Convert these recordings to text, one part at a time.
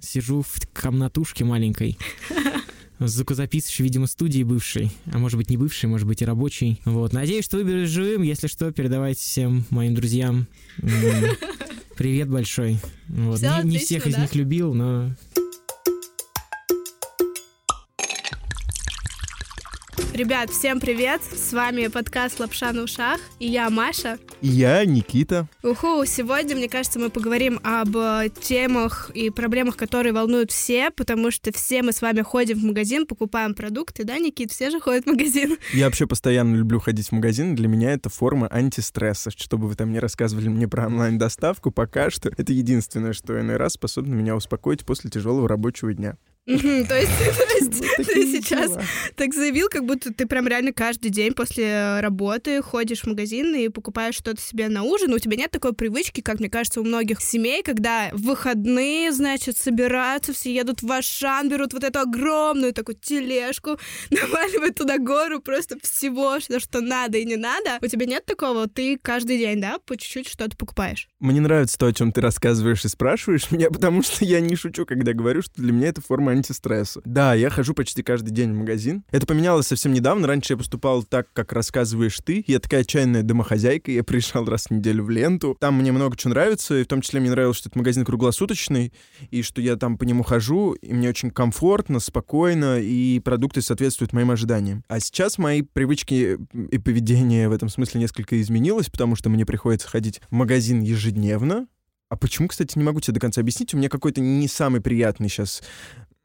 Сижу в комнатушке маленькой. Звукозаписывающий, видимо, студии бывшей. А может быть, не бывший, может быть, и рабочий. Вот. Надеюсь, что выберешь живым. Если что, передавайте всем моим друзьям. Привет большой. Вот. Не, не всех из них любил, но Ребят, всем привет! С вами подкаст «Лапша на ушах» и я Маша. И я Никита. Уху! Сегодня, мне кажется, мы поговорим об э, темах и проблемах, которые волнуют все, потому что все мы с вами ходим в магазин, покупаем продукты, да, Никит? Все же ходят в магазин. Я вообще постоянно люблю ходить в магазин. Для меня это форма антистресса. Чтобы вы там не рассказывали мне про онлайн-доставку, пока что это единственное, что иной раз способно меня успокоить после тяжелого рабочего дня. То есть, ты сейчас так заявил, как будто ты прям реально каждый день после работы ходишь в магазин и покупаешь что-то себе на ужин. У тебя нет такой привычки, как мне кажется, у многих семей, когда в выходные, значит, собираются, все едут в Ашан, берут вот эту огромную такую тележку, наваливают туда гору просто всего, что, что надо и не надо. У тебя нет такого? Ты каждый день, да, по чуть-чуть что-то покупаешь? Мне нравится то, о чем ты рассказываешь и спрашиваешь меня, потому что я не шучу, когда говорю, что для меня это форма антистресса. Да, я хожу почти каждый день в магазин. Это поменялось совсем недавно. Раньше я поступал так, как рассказываешь ты. Я такая отчаянная домохозяйка. Я приезжал раз в неделю в ленту. Там мне много чего нравится, и в том числе мне нравилось, что это магазин круглосуточный, и что я там по нему хожу, и мне очень комфортно, спокойно, и продукты соответствуют моим ожиданиям. А сейчас мои привычки и поведение в этом смысле несколько изменилось, потому что мне приходится ходить в магазин ежедневно, а почему, кстати, не могу тебе до конца объяснить. У меня какой-то не самый приятный сейчас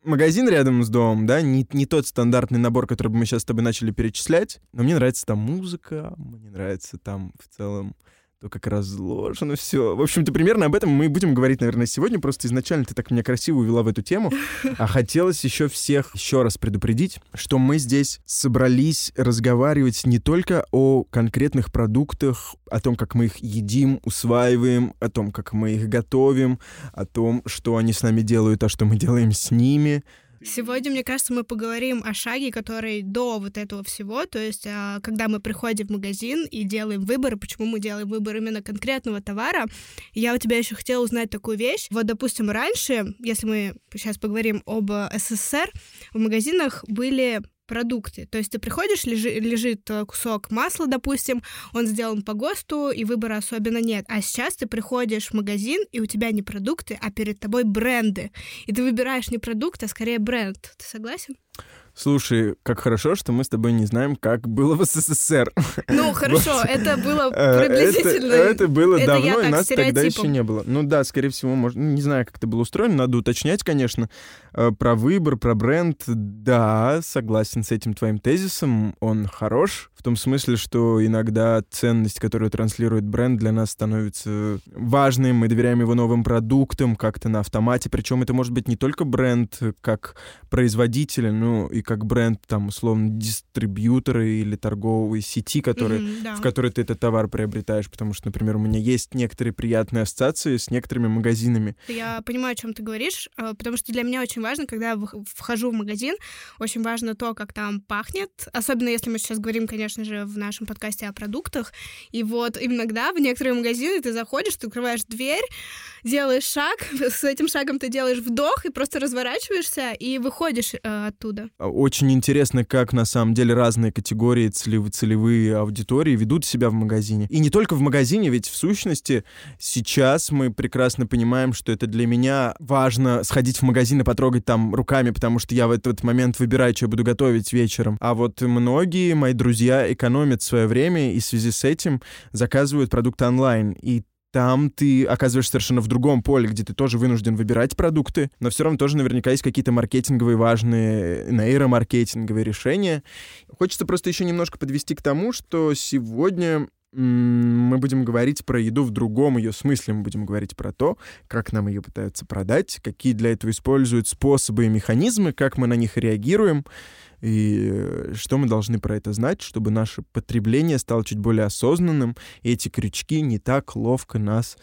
магазин рядом с домом, да, не, не тот стандартный набор, который бы мы сейчас с тобой начали перечислять, но мне нравится там музыка, мне нравится там в целом то, как разложено все. В общем-то, примерно об этом мы будем говорить, наверное, сегодня. Просто изначально ты так меня красиво увела в эту тему. А хотелось еще всех еще раз предупредить, что мы здесь собрались разговаривать не только о конкретных продуктах, о том, как мы их едим, усваиваем, о том, как мы их готовим, о том, что они с нами делают, а что мы делаем с ними — Сегодня, мне кажется, мы поговорим о шаге, который до вот этого всего, то есть а, когда мы приходим в магазин и делаем выбор, почему мы делаем выбор именно конкретного товара. Я у тебя еще хотела узнать такую вещь. Вот, допустим, раньше, если мы сейчас поговорим об СССР, в магазинах были продукты. То есть ты приходишь, лежи, лежит э, кусок масла, допустим, он сделан по ГОСТу, и выбора особенно нет. А сейчас ты приходишь в магазин, и у тебя не продукты, а перед тобой бренды. И ты выбираешь не продукт, а скорее бренд. Ты согласен? Слушай, как хорошо, что мы с тобой не знаем, как было в СССР. Ну, хорошо, это было э, приблизительно. Это, было давно, и нас тогда еще не было. Ну да, скорее всего, может, не знаю, как это было устроено, надо уточнять, конечно. Э, про выбор, про бренд, да, согласен с этим твоим тезисом, он хорош, в том смысле, что иногда ценность, которую транслирует бренд, для нас становится важным, мы доверяем его новым продуктам как-то на автомате, причем это может быть не только бренд как производителя, ну и как бренд, там, условно, дистрибьютора или торговой сети, который, mm-hmm, да. в которой ты этот товар приобретаешь. Потому что, например, у меня есть некоторые приятные ассоциации с некоторыми магазинами. Я понимаю, о чем ты говоришь, а, потому что для меня очень важно, когда я вхожу в магазин, очень важно то, как там пахнет. Особенно если мы сейчас говорим, конечно же, в нашем подкасте о продуктах. И вот иногда в некоторые магазины ты заходишь, ты открываешь дверь, делаешь шаг, с этим шагом ты делаешь вдох и просто разворачиваешься и выходишь э, оттуда. Очень интересно, как на самом деле разные категории целевые, целевые аудитории ведут себя в магазине. И не только в магазине, ведь в сущности сейчас мы прекрасно понимаем, что это для меня важно сходить в магазин и потрогать там руками, потому что я в этот момент выбираю, что я буду готовить вечером. А вот многие мои друзья экономят свое время и в связи с этим заказывают продукты онлайн. И там ты оказываешься совершенно в другом поле, где ты тоже вынужден выбирать продукты, но все равно тоже наверняка есть какие-то маркетинговые важные, нейромаркетинговые решения. Хочется просто еще немножко подвести к тому, что сегодня мы будем говорить про еду в другом ее смысле. Мы будем говорить про то, как нам ее пытаются продать, какие для этого используют способы и механизмы, как мы на них реагируем и э, что мы должны про это знать, чтобы наше потребление стало чуть более осознанным, и эти крючки не так ловко нас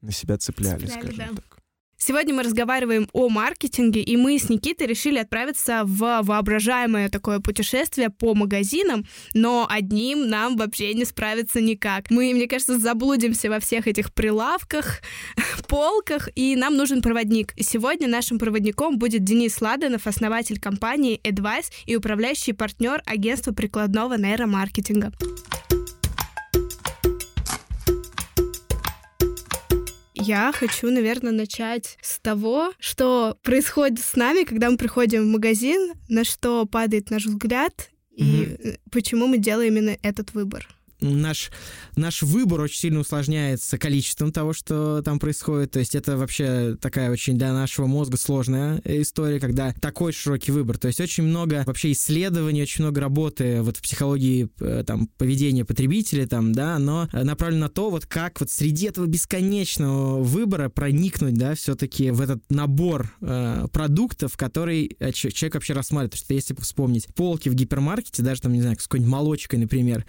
на себя цепляли, цепляли скажем да. так. Сегодня мы разговариваем о маркетинге, и мы с Никитой решили отправиться в воображаемое такое путешествие по магазинам, но одним нам вообще не справиться никак. Мы, мне кажется, заблудимся во всех этих прилавках, полках, и нам нужен проводник. И сегодня нашим проводником будет Денис Ладанов, основатель компании Advice и управляющий партнер агентства прикладного нейромаркетинга. Я хочу, наверное, начать с того, что происходит с нами, когда мы приходим в магазин, на что падает наш взгляд и mm-hmm. почему мы делаем именно этот выбор наш, наш выбор очень сильно усложняется количеством того, что там происходит. То есть это вообще такая очень для нашего мозга сложная история, когда такой широкий выбор. То есть очень много вообще исследований, очень много работы вот в психологии э, там, поведения потребителя, там, да, но направлено на то, вот как вот среди этого бесконечного выбора проникнуть, да, все-таки в этот набор э, продуктов, который э, человек вообще рассматривает. Потому что если вспомнить полки в гипермаркете, даже там, не знаю, с какой-нибудь молочкой, например,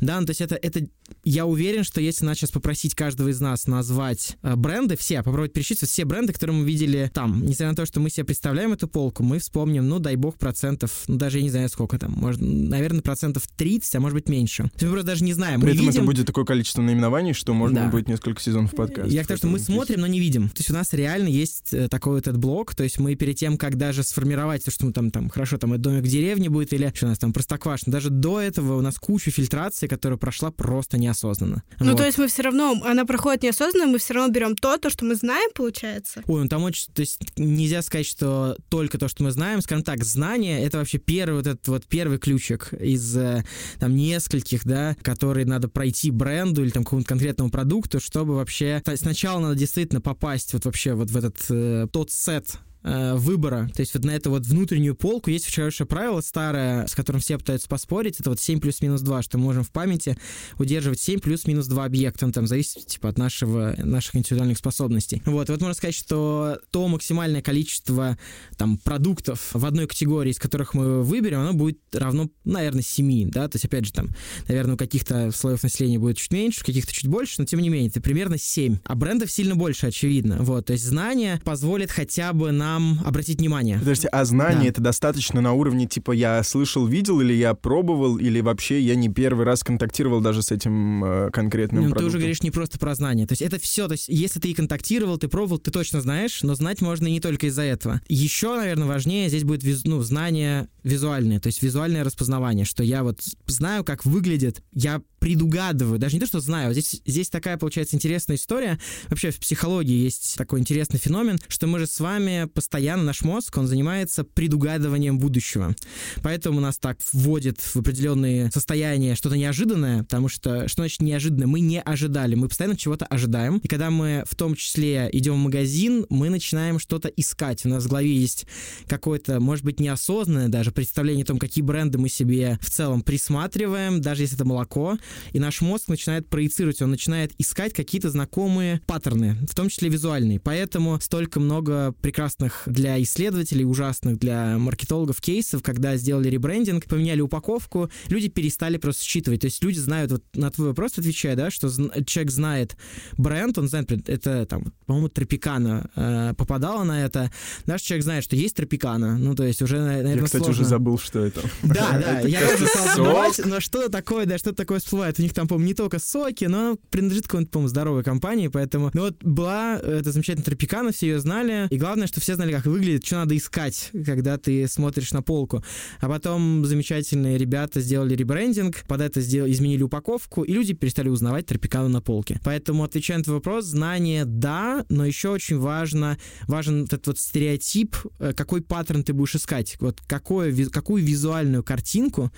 да, то есть это, это я уверен, что если нас сейчас попросить каждого из нас назвать э, бренды, все, попробовать перечислить все бренды, которые мы видели там, несмотря на то, что мы себе представляем эту полку, мы вспомним, ну, дай бог, процентов, ну, даже я не знаю, сколько там, может, наверное, процентов 30, а может быть меньше. То есть мы просто даже не знаем. При мы этом видим... это будет такое количество наименований, что можно да. будет несколько сезонов подкаста. Я к тому, что мы смотрим, но не видим. То есть у нас реально есть э, такой вот этот блок, то есть мы перед тем, как даже сформировать то, что мы там, там, хорошо, там, домик в деревне будет, или что у нас там, простоквашино, даже до этого у нас куча фильтрации, которая прошла просто неосознанно. Ну, вот. то есть мы все равно, она проходит неосознанно, мы все равно берем то, то, что мы знаем, получается. Ой, ну там очень, то есть нельзя сказать, что только то, что мы знаем, скажем так, знание — это вообще первый вот этот вот первый ключик из э, там нескольких, да, которые надо пройти бренду или там какому-то конкретному продукту, чтобы вообще... Сначала надо действительно попасть вот вообще вот в этот э, тот сет Э, выбора. То есть вот на эту вот внутреннюю полку есть хорошее правило старое, с которым все пытаются поспорить. Это вот 7 плюс-минус 2, что мы можем в памяти удерживать 7 плюс-минус 2 объекта. Ну, там зависит типа от нашего, наших индивидуальных способностей. Вот, вот можно сказать, что то максимальное количество там продуктов в одной категории, из которых мы выберем, оно будет равно, наверное, 7, да, то есть, опять же, там, наверное, у каких-то слоев населения будет чуть меньше, у каких-то чуть больше, но тем не менее, это примерно 7. А брендов сильно больше, очевидно. Вот, то есть знание позволит хотя бы нам нам обратить внимание. Подождите, а знание да. это достаточно на уровне типа я слышал, видел, или я пробовал, или вообще я не первый раз контактировал даже с этим э, конкретным ну, продуктом? Ты уже говоришь не просто про знание. То есть это все, то есть если ты и контактировал, ты пробовал, ты точно знаешь, но знать можно и не только из-за этого. Еще, наверное, важнее здесь будет виз, ну, знание визуальное, то есть визуальное распознавание, что я вот знаю, как выглядит, я предугадываю, даже не то, что знаю, здесь, здесь такая, получается, интересная история. Вообще в психологии есть такой интересный феномен, что мы же с вами постоянно, наш мозг, он занимается предугадыванием будущего. Поэтому нас так вводит в определенные состояния что-то неожиданное, потому что, что значит неожиданно? Мы не ожидали, мы постоянно чего-то ожидаем. И когда мы в том числе идем в магазин, мы начинаем что-то искать. У нас в голове есть какое-то, может быть, неосознанное даже представление о том, какие бренды мы себе в целом присматриваем, даже если это молоко и наш мозг начинает проецировать, он начинает искать какие-то знакомые паттерны, в том числе визуальные. Поэтому столько много прекрасных для исследователей, ужасных для маркетологов кейсов, когда сделали ребрендинг, поменяли упаковку, люди перестали просто считывать. То есть люди знают, вот на твой вопрос отвечая, да, что человек знает бренд, он знает, это там, по-моему, Тропикана э, попадала на это. Наш человек знает, что есть Тропикана, ну, то есть уже, наверное, Я, кстати, сложно. уже забыл, что это. Да, да, я тоже стал но что такое, да, что такое всплывает бывает. У них там, по-моему, не только соки, но она принадлежит какой-то, по-моему, здоровой компании, поэтому... Ну вот была эта замечательная Тропикана, все ее знали, и главное, что все знали, как выглядит, что надо искать, когда ты смотришь на полку. А потом замечательные ребята сделали ребрендинг, под это сделали, изменили упаковку, и люди перестали узнавать Тропикану на полке. Поэтому, отвечая на твой вопрос, знание — да, но еще очень важно, важен этот вот стереотип, э, какой паттерн ты будешь искать, вот какое, какую визуальную картинку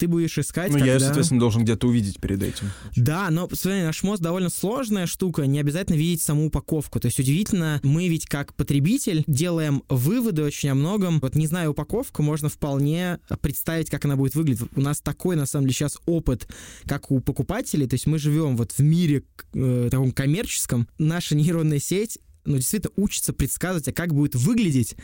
ты будешь искать. Ну, когда... я, соответственно, должен где-то увидеть перед этим. Да, но, смотри, наш мозг довольно сложная штука, не обязательно видеть саму упаковку. То есть удивительно, мы ведь как потребитель делаем выводы очень о многом. Вот не зная упаковку, можно вполне представить, как она будет выглядеть. У нас такой, на самом деле, сейчас опыт, как у покупателей. То есть мы живем вот в мире э, таком коммерческом. Наша нейронная сеть ну, действительно учится предсказывать, а как будет выглядеть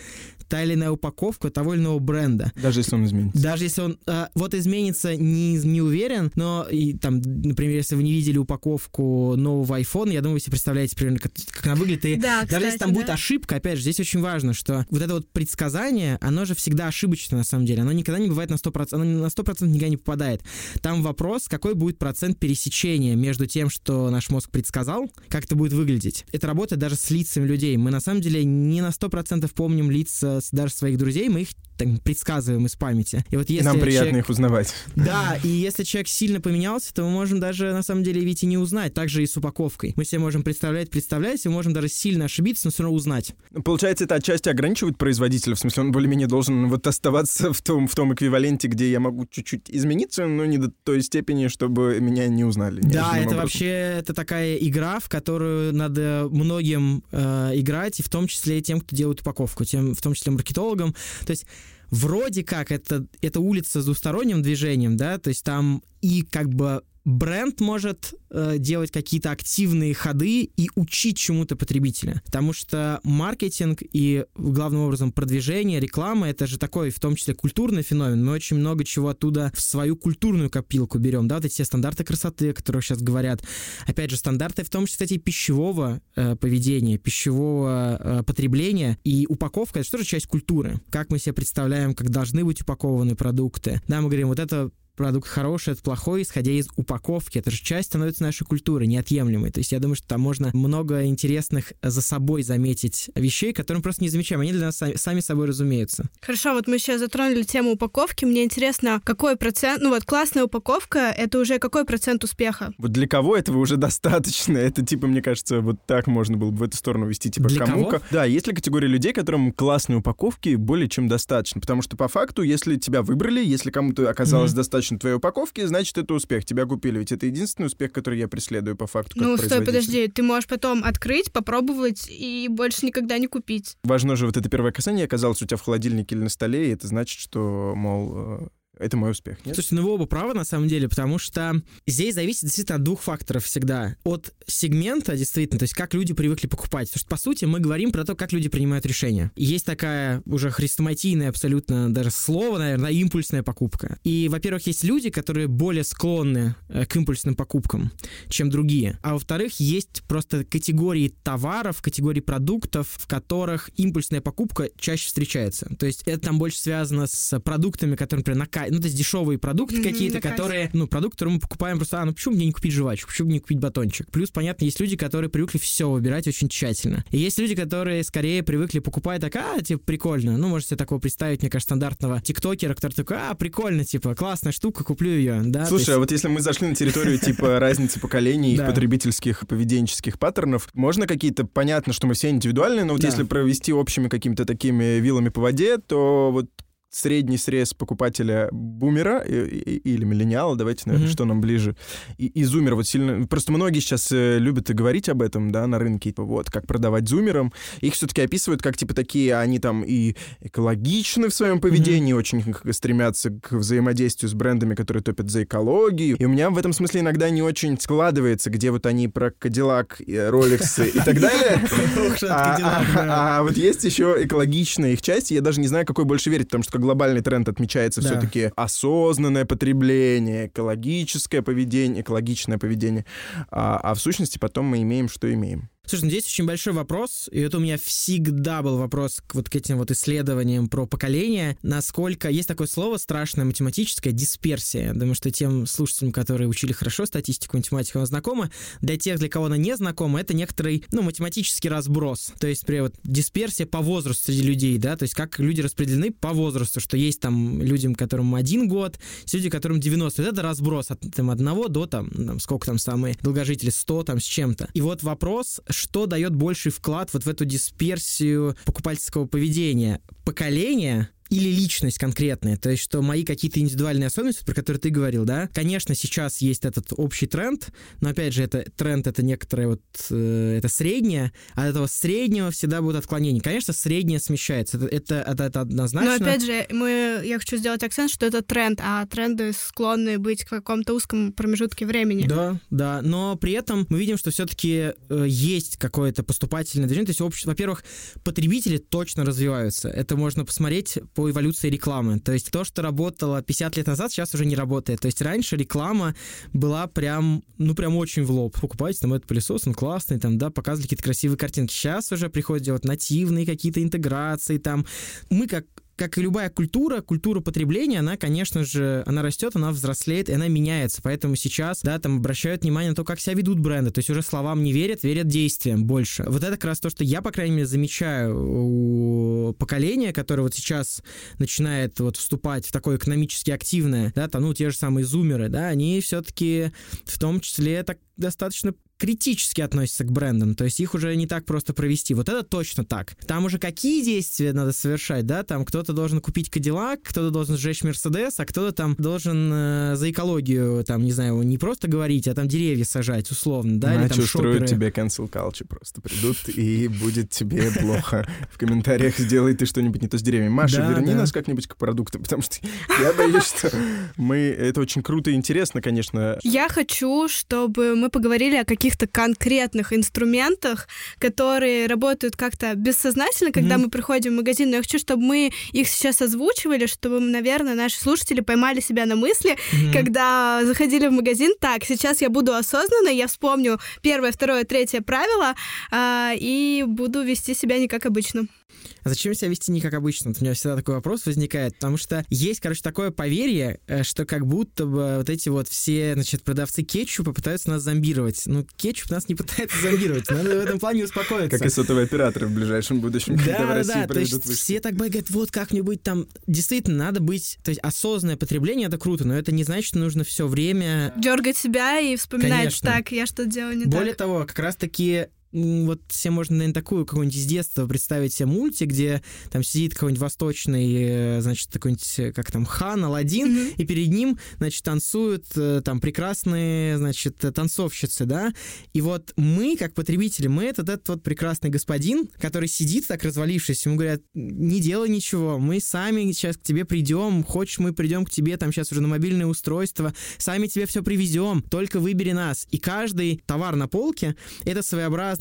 та или иная упаковка того или иного бренда. Даже если он изменится. Даже если он э, вот изменится, не, не уверен, но и там, например, если вы не видели упаковку нового iPhone, я думаю, вы себе представляете примерно, как, как она выглядит. И Да, даже если кстати, там будет да. ошибка, опять же, здесь очень важно, что вот это вот предсказание, оно же всегда ошибочно на самом деле. Оно никогда не бывает на 100%, оно на 100% никогда не попадает. Там вопрос, какой будет процент пересечения между тем, что наш мозг предсказал, как это будет выглядеть. Это работает даже с людей. Мы на самом деле не на 100% помним лица даже своих друзей, мы их так, предсказываем из памяти. И вот если нам приятно человек- их узнавать. да, и если человек сильно поменялся, то мы можем даже, на самом деле, ведь и не узнать. Так же и с упаковкой. Мы себе можем представлять, представлять, и можем даже сильно ошибиться, но все равно узнать. Получается, это отчасти ограничивает производителя, в смысле, он более-менее должен вот оставаться в том, в том эквиваленте, где я могу чуть-чуть измениться, но не до той степени, чтобы меня не узнали. Да, это образом. вообще это такая игра, в которую надо многим э, играть, и в том числе и тем, кто делает упаковку, тем, в том числе маркетологам. То есть вроде как это, это улица с двусторонним движением, да, то есть там и как бы бренд может э, делать какие-то активные ходы и учить чему-то потребителя. Потому что маркетинг и, главным образом, продвижение, реклама — это же такой, в том числе, культурный феномен. Мы очень много чего оттуда в свою культурную копилку берем, да, вот эти все стандарты красоты, о которых сейчас говорят. Опять же, стандарты в том числе, кстати, пищевого э, поведения, пищевого э, потребления. И упаковка — это же часть культуры. Как мы себе представляем, как должны быть упакованы продукты. Да, мы говорим, вот это продукт хороший, это плохой, исходя из упаковки. Это же часть становится нашей культуры, неотъемлемой. То есть я думаю, что там можно много интересных за собой заметить вещей, которые мы просто не замечаем. Они для нас сами, сами собой разумеются. Хорошо, вот мы сейчас затронули тему упаковки. Мне интересно, какой процент... Ну вот классная упаковка — это уже какой процент успеха? Вот для кого этого уже достаточно? Это, типа, мне кажется, вот так можно было бы в эту сторону вести. Типа, Для кому кого? Да, есть ли категория людей, которым классные упаковки более чем достаточно? Потому что, по факту, если тебя выбрали, если кому-то оказалось Мгм. достаточно твоей упаковки, значит, это успех. Тебя купили. Ведь это единственный успех, который я преследую, по факту, Ну, стой, подожди, ты можешь потом открыть, попробовать и больше никогда не купить. Важно же вот это первое касание оказалось у тебя в холодильнике или на столе, и это значит, что, мол, э, это мой успех. Нет? Слушайте, ну вы оба правы на самом деле, потому что здесь зависит действительно от двух факторов всегда. От сегмента, действительно, то есть как люди привыкли покупать. Потому что, по сути, мы говорим про то, как люди принимают решения. Есть такая уже хрестоматийная абсолютно даже слово, наверное, импульсная покупка. И, во-первых, есть люди, которые более склонны э, к импульсным покупкам, чем другие. А во-вторых, есть просто категории товаров, категории продуктов, в которых импульсная покупка чаще встречается. То есть это там больше связано с продуктами, которые, например, на ка- ну, то есть дешевые продукты Мгм, какие-то, которые, ну, продукты, которые мы покупаем просто, а, ну почему мне не купить жвачку, почему мне не купить батончик? Плюс, понятно, есть люди, которые привыкли все выбирать очень тщательно. И есть люди, которые скорее привыкли покупать так, а, типа, прикольно. Ну, можете себе такого представить, мне кажется, стандартного тиктокера, который такой, а, прикольно, типа, классная штука, куплю ее, да. Слушай, есть- а вот если мы зашли на территорию типа разницы поколений, их потребительских и поведенческих паттернов, можно какие-то, понятно, что мы все индивидуальные, но вот если провести общими какими-то такими вилами по воде, то вот средний срез покупателя бумера и- и- или миллениала, давайте, наверное, Мгм. что нам ближе, и, и зумера вот сильно... Просто многие сейчас э, любят и говорить об этом, да, на рынке, типа, вот, как продавать зумерам. Их все-таки описывают как, типа, такие, они там и экологичны в своем поведении, очень к- стремятся к взаимодействию с брендами, которые топят за экологию. И у меня в этом смысле иногда не очень складывается, где вот они про Кадиллак, Ролексы и так далее. А, а- да. а вот есть еще экологичная их часть, я даже не знаю, какой больше верить, потому что глобальный тренд отмечается Да. все-таки осознанное потребление, экологическое поведение, экологичное поведение, а, а в сущности потом мы имеем, что имеем. Слушай, ну здесь очень большой вопрос, и это у меня всегда был вопрос к вот к этим вот исследованиям про поколение, насколько есть такое слово страшное математическое дисперсия. Думаю, что тем слушателям, которые учили хорошо статистику, математику, она знакома. Для тех, для кого она не знакома, это некоторый, ну, математический разброс. То есть, например, вот дисперсия по возрасту среди людей, да, то есть как люди распределены по возрасту, что есть там людям, которым один год, есть люди, которым 90. Вот это разброс от там, одного до там, там, сколько там самые долгожители, 100 там с чем-то. И вот вопрос, что дает больший вклад вот в эту дисперсию покупательского поведения? Поколение или личность конкретная, то есть что мои какие-то индивидуальные особенности, про которые ты говорил, да, конечно, сейчас есть этот общий тренд, но опять же, это тренд, это некоторое вот, э, это среднее, а от этого среднего всегда будут отклонения. Конечно, среднее смещается, это, это, это, это однозначно. Но опять же, мы, я хочу сделать акцент, что это тренд, а тренды склонны быть в каком-то узком промежутке времени. Да, да, но при этом мы видим, что все-таки э, есть какое-то поступательное движение, то есть, во-первых, потребители точно развиваются, это можно посмотреть по эволюции рекламы. То есть то, что работало 50 лет назад, сейчас уже не работает. То есть раньше реклама была прям, ну прям очень в лоб. Покупайте там этот пылесос, он классный, там, да, показывали какие-то красивые картинки. Сейчас уже приходят делать нативные какие-то интеграции, там. Мы как как и любая культура, культура потребления, она, конечно же, она растет, она взрослеет, и она меняется. Поэтому сейчас, да, там обращают внимание на то, как себя ведут бренды. То есть уже словам не верят, верят действиям больше. Вот это как раз то, что я, по крайней мере, замечаю у поколения, которое вот сейчас начинает вот вступать в такое экономически активное, да, там, ну, те же самые зумеры, да, они все-таки в том числе так достаточно критически относятся к брендам, то есть их уже не так просто провести. Вот это точно так. Там уже какие действия надо совершать, да, там кто-то должен купить Кадиллак, кто-то должен сжечь Мерседес, а кто-то там должен э, за экологию, там, не знаю, не просто говорить, а там деревья сажать, условно, да, Иначе или там устроят тебе cancel culture просто. Придут и будет тебе плохо. В комментариях сделай ты что-нибудь не то с деревьями. Маша, Да, верни да. нас как-нибудь к продуктам, потому что я боюсь, что мы... Это очень круто и интересно, конечно. Я хочу, чтобы мы поговорили о каких-то конкретных инструментах, которые работают как-то бессознательно, когда Мгм. мы приходим в магазин. Но я хочу, чтобы мы их сейчас озвучивали, чтобы, наверное, наши слушатели поймали себя на мысли, Мгм. когда заходили в магазин. Так, сейчас я буду осознанно, я вспомню первое, второе, третье правило а, и буду вести себя не как обычно. А зачем себя вести не как обычно? Вот у меня всегда такой вопрос возникает, потому что есть, короче, такое поверье, э, что как будто бы вот эти вот все, значит, продавцы кетчупа пытаются нас зомбировать. Ну, кетчуп нас не пытается зомбировать, надо в этом плане успокоиться. Как и сотовые операторы в ближайшем будущем, когда в Да, да, России да, то проведут есть все так говорят, вот как-нибудь там, действительно, надо быть, то есть осознанное потребление это круто, но это не значит, что нужно все время Дергать себя и вспоминать, Конечно. так, я что-то делаю не Более так. того, как раз-таки вот все можно, наверное, такую какую-нибудь из детства представить себе мультик, где там сидит какой-нибудь восточный, э, значит, такой-нибудь, э, как там, хан, Аладдин, Мгм. и перед ним, значит, танцуют э, там прекрасные, значит, танцовщицы, да, и вот мы, как потребители, мы этот, этот вот прекрасный господин, который сидит так развалившись, ему говорят, не делай ничего, мы сами сейчас к тебе придем, хочешь, мы придем к тебе там сейчас уже на мобильное устройство, сами тебе все привезем, только выбери нас. И каждый товар на полке — это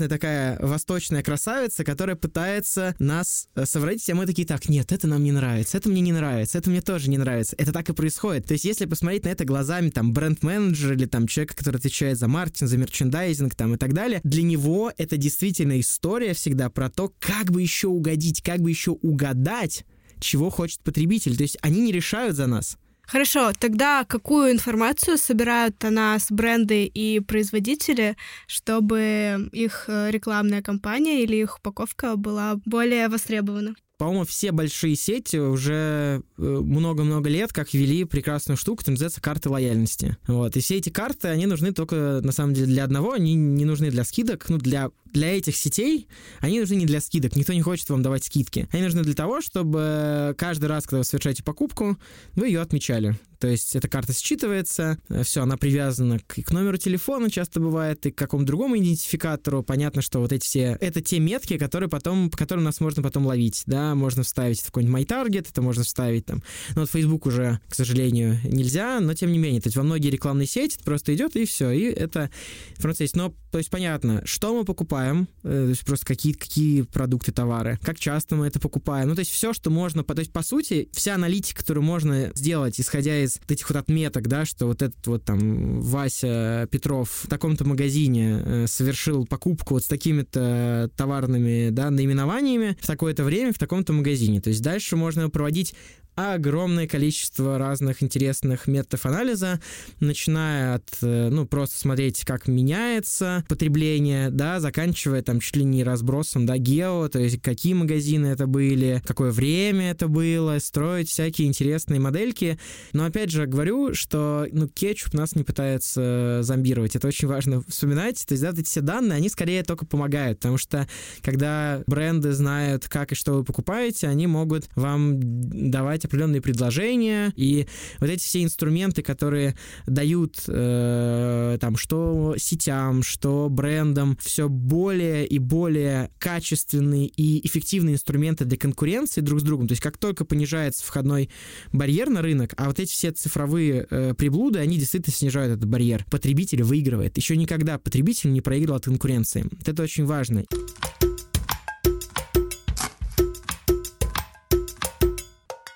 своеобразная такая восточная красавица, которая пытается нас э, совратить, а мы такие, так, нет, это нам не нравится, это мне не нравится, это мне тоже не нравится. Это так и происходит. То есть если посмотреть на это глазами там бренд-менеджера или там человека, который отвечает за маркетинг, за мерчендайзинг там и так далее, для него это действительно история всегда про то, как бы еще угодить, как бы еще угадать, чего хочет потребитель. То есть они не решают за нас. Хорошо, тогда какую информацию собирают о нас бренды и производители, чтобы их э, рекламная кампания или их упаковка была более востребована? По-моему, все большие сети уже э, много-много лет как ввели прекрасную штуку, которая называется карты лояльности. Вот. И все эти карты, они нужны только, на самом деле, для одного, они не нужны для скидок, ну, для, для этих сетей они нужны не для скидок, никто не хочет вам давать скидки. Они нужны для того, чтобы каждый раз, когда вы совершаете покупку, вы ее отмечали. То есть эта карта считывается, все, она привязана к, к номеру телефона, часто бывает, и к какому-то другому идентификатору. Понятно, что вот эти все, это те метки, которые потом, по которым нас можно потом ловить, да, можно вставить в какой-нибудь MyTarget, это можно вставить там. Но вот Facebook уже, к сожалению, нельзя, но тем не менее, то есть во многие рекламные сети это просто идет и все, и это информация есть. Но, то есть понятно, что мы покупаем, э, то есть просто какие, какие продукты, товары, как часто мы это покупаем, ну то есть все, что можно, то есть по сути, вся аналитика, которую можно сделать, исходя из вот этих вот отметок, да, что вот этот вот там Вася Петров в таком-то магазине э, совершил покупку вот с такими-то товарными, да, наименованиями в такое-то время в таком-то магазине. То есть дальше можно проводить огромное количество разных интересных методов анализа, начиная от, э, ну, просто смотреть, как меняется потребление, да, заканчивая там чуть ли не разбросом, да, гео, то есть какие магазины это были, какое время это было, строить всякие интересные модельки. Но опять же говорю, что, ну, кетчуп нас не пытается зомбировать. Это очень важно вспоминать. То есть, да, эти все данные, они скорее только помогают, потому что когда бренды знают, как и что вы покупаете, они могут вам давать определенные предложения, и вот эти все инструменты, которые дают э, там что сетям, что брендам все более и более качественные и эффективные инструменты для конкуренции друг с другом. То есть как только понижается входной барьер на рынок, а вот эти все цифровые э, приблуды, они действительно снижают этот барьер. Потребитель выигрывает. Еще никогда потребитель не проигрывал от конкуренции. Вот это очень важно.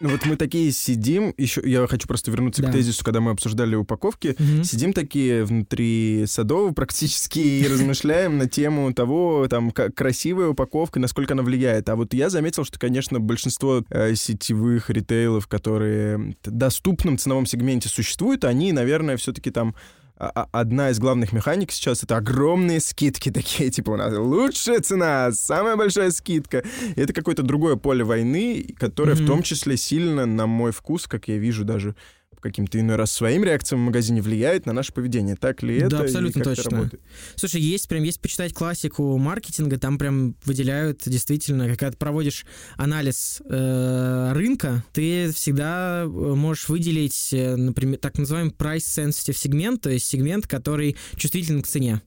Ну вот мы такие сидим, еще я хочу просто вернуться Да. к тезису, когда мы обсуждали упаковки, Мгм. сидим такие внутри садов практически и размышляем на тему того, там, как красивая упаковка, насколько она влияет. А вот я заметил, что, конечно, большинство э, сетевых ритейлов, которые в доступном ценовом сегменте существуют, они, наверное, все-таки там одна из главных механик сейчас это огромные скидки такие, типа у нас лучшая цена, самая большая скидка. И это какое-то другое поле войны, которое в Мгм. том числе сильно, на мой вкус, как я вижу даже каким-то иной раз своим реакциям в магазине, влияет на наше поведение. Так ли Да, это? и абсолютно это точно. работает? Слушай, есть прям, есть почитать классику маркетинга, там прям выделяют действительно, когда ты проводишь анализ э, рынка, ты всегда э, можешь выделить, э, например, так называемый price-sensitive сегмент, то есть сегмент, который чувствителен к цене.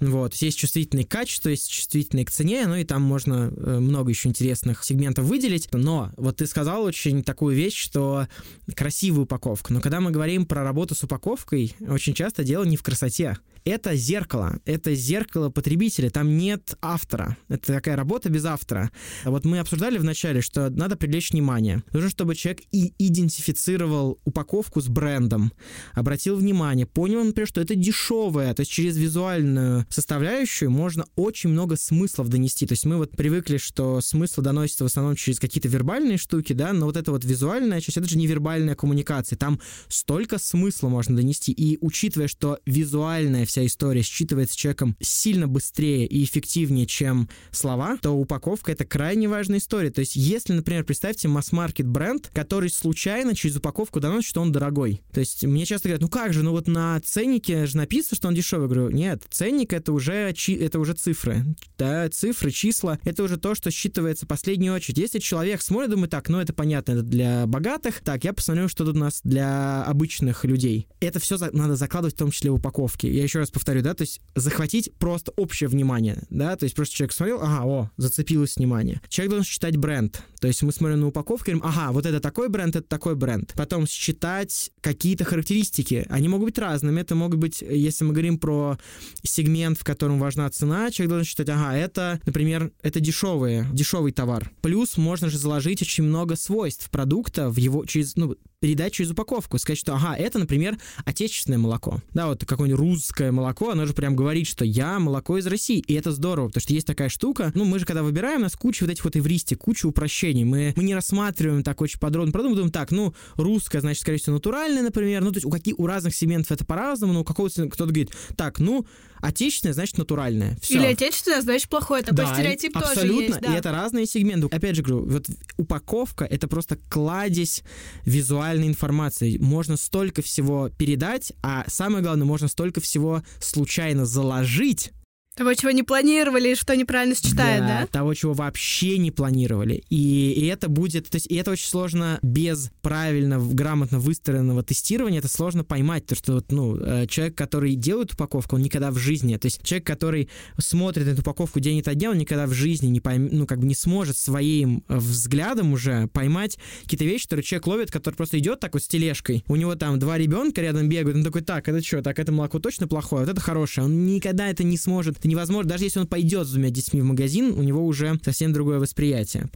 Вот. Есть чувствительные к качеству, есть чувствительные к цене, ну и там можно э, много еще интересных сегментов выделить. Но вот ты сказал очень такую вещь, что красивая упаковка. Но когда мы говорим про работу с упаковкой, очень часто дело не в красоте. Это зеркало, это зеркало потребителя, там нет автора. Это такая работа без автора. Вот мы обсуждали вначале, что надо привлечь внимание. Нужно, чтобы человек и идентифицировал упаковку с брендом, обратил внимание, понял, например, что это дешевое, то есть через визуальную составляющую можно очень много смыслов донести. То есть мы вот привыкли, что смысл доносится в основном через какие-то вербальные штуки, да, но вот эта вот визуальная часть, это же не вербальная коммуникация, там столько смысла можно донести. И учитывая, что визуальная вся история считывается человеком сильно быстрее и эффективнее, чем слова, то упаковка — это крайне важная история. То есть если, например, представьте масс-маркет бренд, который случайно через упаковку доносит, что он дорогой. То есть мне часто говорят, ну как же, ну вот на ценнике же написано, что он дешевый. Я говорю, нет, ценник это уже, это уже цифры. Да, цифры, числа, это уже то, что считывается в последнюю очередь. Если человек смотрит, думает, так, ну это понятно, это для богатых, так, я посмотрю, что тут у нас для обычных людей. Это все надо закладывать в том числе в упаковке. Я еще раз повторю, да, то есть захватить просто общее внимание, да, то есть просто человек смотрел, ага, о, зацепилось внимание. Человек должен считать бренд. То есть мы смотрим на упаковку говорим, ага, вот это такой бренд, это такой бренд. Потом считать какие-то характеристики. Они могут быть разными. Это могут быть, если мы говорим про сегмент, в котором важна цена, человек должен считать, ага, это, например, это дешевые, дешевый товар. Плюс можно же заложить очень много свойств продукта в его через, ну, передать через упаковку, сказать, что, ага, это, например, отечественное молоко. Да, вот какое-нибудь русское молоко, оно же прям говорит, что я молоко из России, и это здорово, потому что есть такая штука, ну, мы же когда выбираем, у нас куча вот этих вот эвристик, куча упрощений, мы, мы не рассматриваем так очень подробно. Продукт, думаем, так, ну, русское, значит, скорее всего, натуральное, например, ну, то есть у, каких, у разных сегментов это по-разному, но у какого-то кто-то говорит, так, ну, отечественное, значит, натуральное. Всё. Или отечественное, значит, плохое. Такой Да, стереотип тоже абсолютно, есть. Да. и это разные сегменты. Опять же говорю, вот упаковка — это просто кладезь визуальной информации. Можно столько всего передать, а самое главное, можно столько всего случайно заложить, Того, чего не планировали, что неправильно считает, да? того, чего вообще не планировали. И, и это будет, то есть, и это очень сложно без правильно, грамотно выстроенного тестирования, это сложно поймать, то что вот, ну, э, человек, который делает упаковку, он никогда в жизни, то есть человек, который смотрит эту упаковку день ото дня, он никогда в жизни не пойм, ну, как бы не сможет своим э, взглядом уже поймать какие-то вещи, которые человек ловит, который просто идет так вот с тележкой, у него там два ребенка рядом бегают, он такой, так, это что, так, это молоко точно плохое, вот это хорошее, он никогда это не сможет, невозможно, даже если он пойдет с двумя детьми в магазин, у него уже совсем другое восприятие.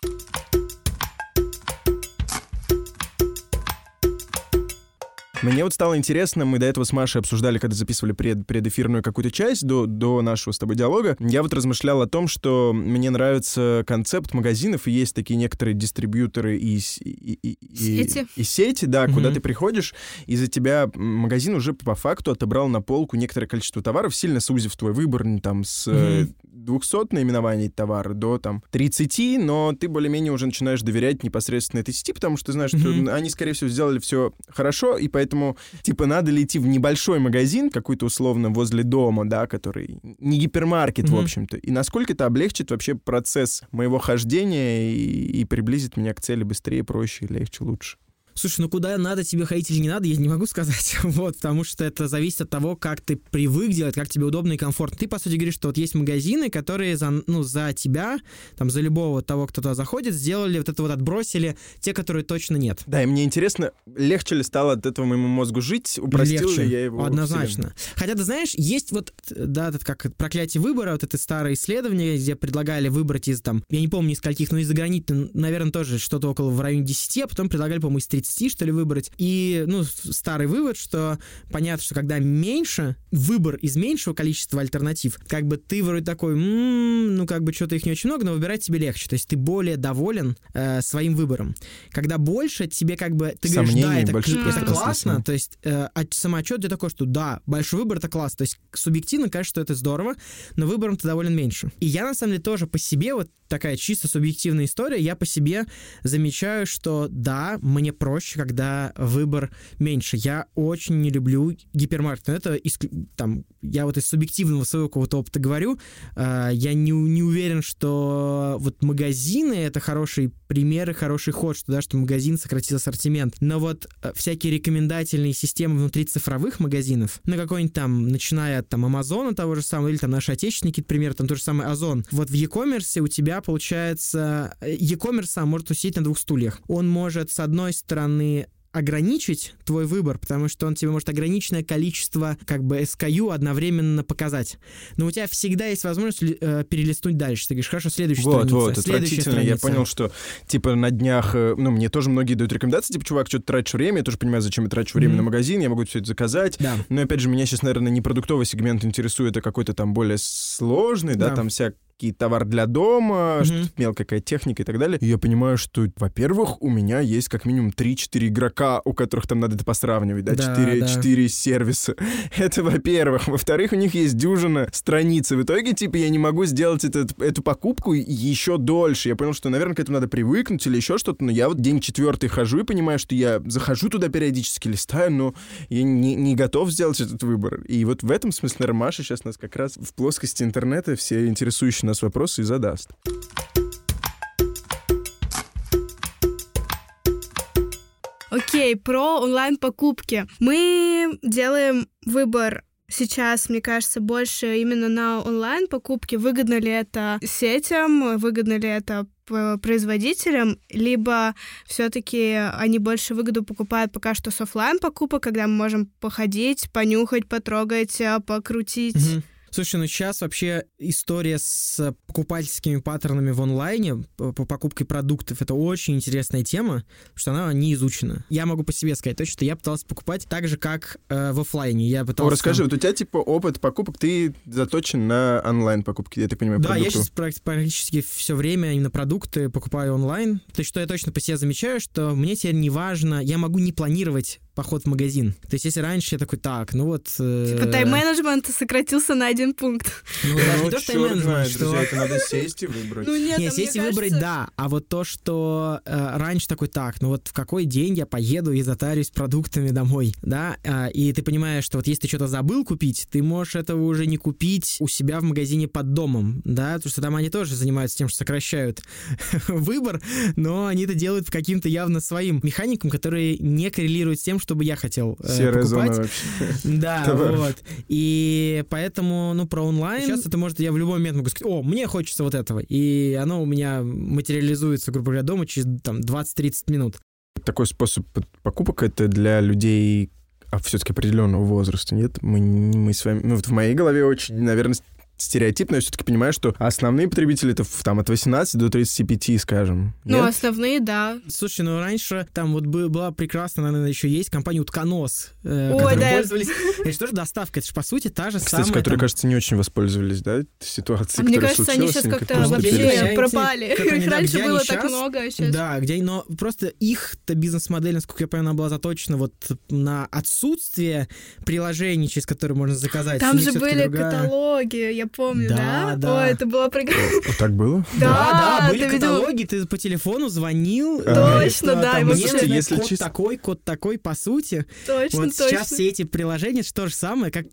Мне вот стало интересно, мы до этого с Машей обсуждали, когда записывали пред, предэфирную какую-то часть до, до нашего с тобой диалога. Я вот размышлял о том, что мне нравится концепт магазинов, и есть такие некоторые дистрибьюторы и, и, и, Сети. и, и сети, да, Мгм. куда ты приходишь, и за тебя магазин уже по факту отобрал на полку некоторое количество товаров, сильно сузив твой выбор там с э, Мгм. 200 наименований товара до там 30, но ты более-менее уже начинаешь доверять непосредственно этой сети, потому что ты знаешь, что Мгм. они, скорее всего, сделали все хорошо, и поэтому, типа, надо ли идти в небольшой магазин, какой-то условно возле дома, да, который не гипермаркет, в Мгм. общем-то, и насколько это облегчит вообще процесс моего хождения и, и приблизит меня к цели быстрее, проще, легче, лучше. Слушай, ну куда надо тебе ходить или не надо, я не могу сказать. Вот, потому что это зависит от того, как ты привык делать, как тебе удобно и комфортно. Ты, по сути, говоришь, что вот есть магазины, которые за, ну, за тебя, там, за любого того, кто туда заходит, сделали вот это вот, отбросили те, которые точно нет. Да, и мне интересно, легче ли стало от этого моему мозгу жить, упростил Легче. ли я его? Однозначно. Хотя, ты знаешь, есть вот, да, этот как проклятие выбора, вот это старое исследование, где предлагали выбрать из там, я не помню из скольких, но из заграничных, наверное, тоже что-то около в районе 10, а потом предлагали, по-моему, из 30, что ли, выбрать. И, ну, старый вывод, что понятно, что когда меньше, выбор из меньшего количества альтернатив, как бы ты вроде такой, «М, ну, как бы что-то их не очень много, но выбирать тебе легче. То есть ты более доволен э, своим выбором. Когда больше, тебе как бы, ты говоришь, да, Сомнений, это, это классно, то есть э, а самоотчет где такой, что да, большой выбор это классно. То есть субъективно кажется, что это здорово, но выбором ты доволен меньше. И я на самом деле тоже по себе, вот такая чисто субъективная история, я по себе замечаю, что да, мне проще, когда выбор меньше. Я очень не люблю гипермаркет. Но это иск- там, я вот из субъективного своего какого-то опыта говорю, э, я не, не уверен, что вот магазины это хороший пример и хороший ход, что да, что магазин сократил ассортимент. Но вот э, всякие рекомендательные системы внутри цифровых магазинов, на какой-нибудь там, начиная от там Амазона того же самого, или там наши отечественники, например, там тот же самый Озон. Вот в e-commerce у тебя получается, э, e-commerce сам может усидеть на двух стульях. Он может, с одной стороны, ограничить твой выбор, потому что он тебе может ограниченное количество как бы SKU одновременно показать. Но у тебя всегда есть возможность э, перелистнуть дальше. Ты говоришь, хорошо, следующая Вот, страница, вот, следующая отвратительно. Я страница. понял, что, типа, на днях, э, ну, мне тоже многие дают рекомендации, типа, чувак, что ты тратишь время, я тоже понимаю, зачем я трачу время Мгм. на магазин, я могу все это заказать. Да. Но, опять же, меня сейчас, наверное, не продуктовый сегмент интересует, а какой-то там более сложный, да, Да. там всякий товар для дома, что-то мелкая какая техника и так далее. И я понимаю, что, во-первых, у меня есть как минимум 3-4 игрока, у которых там надо это посравнивать, да, Да, 4, да. 4 сервиса. Это, во-первых. Во-вторых, у них есть дюжина страниц. И в итоге, типа, я не могу сделать этот, эту покупку еще дольше. Я понял, что, наверное, к этому надо привыкнуть или еще что-то. Но я вот день четвертый хожу и понимаю, что я захожу туда периодически, листаю, но я не, не готов сделать этот выбор. И вот в этом смысле, наверное, Маша сейчас нас как раз в плоскости интернета все интересующие нас вопросы и задаст. Окей, про онлайн-покупки. Мы делаем выбор сейчас, мне кажется, больше именно на онлайн-покупки. Выгодно ли это сетям, выгодно ли это производителям, либо все-таки они больше выгоду покупают пока что с оффлайн покупок, когда мы можем походить, понюхать, потрогать, а, покрутить. Мгм. Слушай, ну сейчас вообще история с покупательскими паттернами в онлайне, по по покупке продуктов, это очень интересная тема, потому что она не изучена. Я могу по себе сказать точно, что я пытался покупать так же, как э, в офлайне. Я пытался... О, расскажи, вот у тебя, типа, опыт покупок, ты заточен на онлайн-покупки, я так понимаю, Да, я продуктов. сейчас практически все время именно продукты покупаю онлайн. То есть, что я точно по себе замечаю, что мне теперь не важно, я могу не планировать поход в магазин. То есть, если раньше я такой, так, ну вот... э, Типа тайм-менеджмент сократился на один пункт. Ну, даже не то, что чёрт тайм-менеджмент, знает, что... друзья, это надо сесть и выбрать. Ну нет, Не, а сесть и мне выбрать, кажется- да. А вот то, что э, раньше такой, так, ну вот в какой день я поеду и затарюсь продуктами домой, да, а, и ты понимаешь, что вот если ты что-то забыл купить, ты можешь этого уже не купить у себя в магазине под домом, да, потому что там они тоже занимаются тем, что сокращают выбор, но они это делают по каким-то явно своим механикам, которые не коррелируют с тем, чтобы я хотел э, Серая зона покупать. вообще. Да, вот. И поэтому, ну, про онлайн... Сейчас это может, я в любой момент могу сказать, о, мне хочется вот этого. И оно у меня материализуется, грубо говоря, дома через там 20-30 минут. Такой способ покупок это для людей а все-таки определенного возраста, нет? Мы, мы с вами, ну, вот в моей голове очень, наверное, стереотипно. Я все-таки понимаю, что основные потребители это там от 18 до 35, скажем. Ну, Нет? основные, да. Слушай, ну раньше там вот бы- была прекрасна, наверное, еще есть компания Утконос, э, Ой, да. пользовались. Это же тоже доставка, это же по сути та же Кстати, самая. которые, там, кажется, не очень воспользовались, да, ситуацией, А мне кажется, они сейчас как-то вообще пропали. Раньше было так много, а сейчас... Да, где, но просто их-то бизнес-модель, насколько я понимаю, она была заточена вот на отсутствие приложений, через которые можно заказать. Там же были другая- каталоги, я помню, Да, да? да. Ой, это было прекрасно. Вот так было? Да, да, были каталоги, ты по телефону звонил. Точно, что да, Если код такой, код такой, по сути. Точно, Вот сейчас точно. все эти приложения, это то же самое, как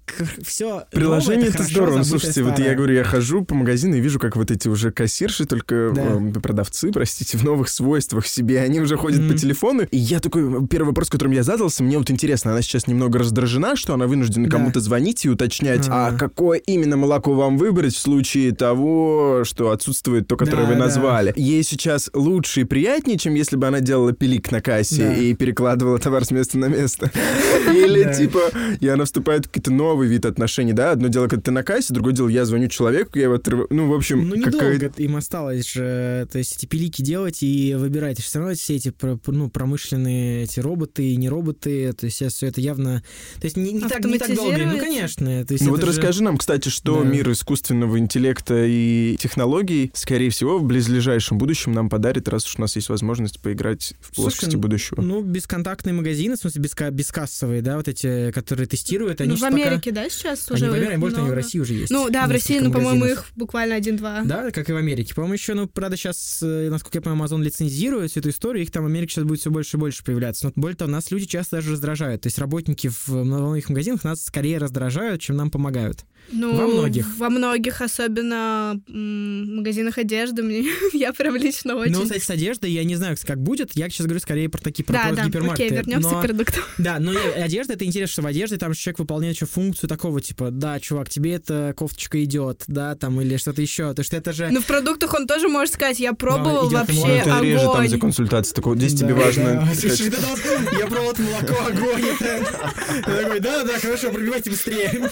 все Приложение это здорово. Слушайте, вот я говорю, я хожу по магазину и вижу, как вот эти уже кассирши, только эм, продавцы, простите, в новых свойствах себе, они уже ходят по телефону. И я такой, первый вопрос, которым я задался, мне вот интересно, она сейчас немного раздражена, что она вынуждена кому-то звонить и уточнять, а какое именно молоко вам выбрать в случае того, что отсутствует то, которое Да, вы да. назвали. Ей сейчас лучше и приятнее, чем если бы она делала пилик на кассе Да. и перекладывала товар с места на место. Или Да. типа, и она вступает в какой-то новый вид отношений, да? Одно дело, когда ты на кассе, другое дело, я звоню человеку, я его отрываю. Ну, в общем, Ну, какая- недолго им осталось же, то есть эти пилики делать и выбирать. Все равно все эти ну, промышленные эти роботы и не роботы, то есть сейчас все это явно... То есть не, не так, не так долго. Ну, конечно. То есть Ну вот же- расскажи нам, кстати, что Да. мир искусственного интеллекта и технологий, скорее всего, в близлежащем будущем нам подарит, раз уж у нас есть возможность поиграть в Слушай, плоскости будущего. Ну, бесконтактные магазины, в смысле, беска- бескассовые, да, вот эти, которые тестируют, они Ну, в же пока- Америке, да, сейчас Они уже в Америке, может, они в. России уже есть. Ну, да, в России, ну, по-моему, магазинов. их буквально один-два. Да, как и в Америке. По-моему, еще, ну, правда, сейчас, насколько я понимаю, Amazon лицензирует всю эту историю, их там в Америке сейчас будет все больше и больше появляться. Но более того, нас люди часто даже раздражают. То есть работники в многих магазинах нас скорее раздражают, чем нам помогают. Ну, Во многих. Во многих, особенно м, магазинах одежды, мне я прям лично очень... Ну, кстати, с одеждой я не знаю, как будет. Я сейчас говорю скорее про такие про да, да, гипермаркеты. окей, вернемся Но- к продуктам. Да, но одежда это интересно, что в одежде там человек выполняет еще функцию такого типа, да, чувак, тебе эта кофточка идет, да, там или что-то еще. То есть это же. Ну, в продуктах он тоже может сказать, я пробовал идёт вообще это реже там огонь. за консультацию. Так вот здесь тебе Да, важно... да. Слушай, вот Я пробовал это молоко, огонь. Я такой, да, да, хорошо, пробивайте быстрее.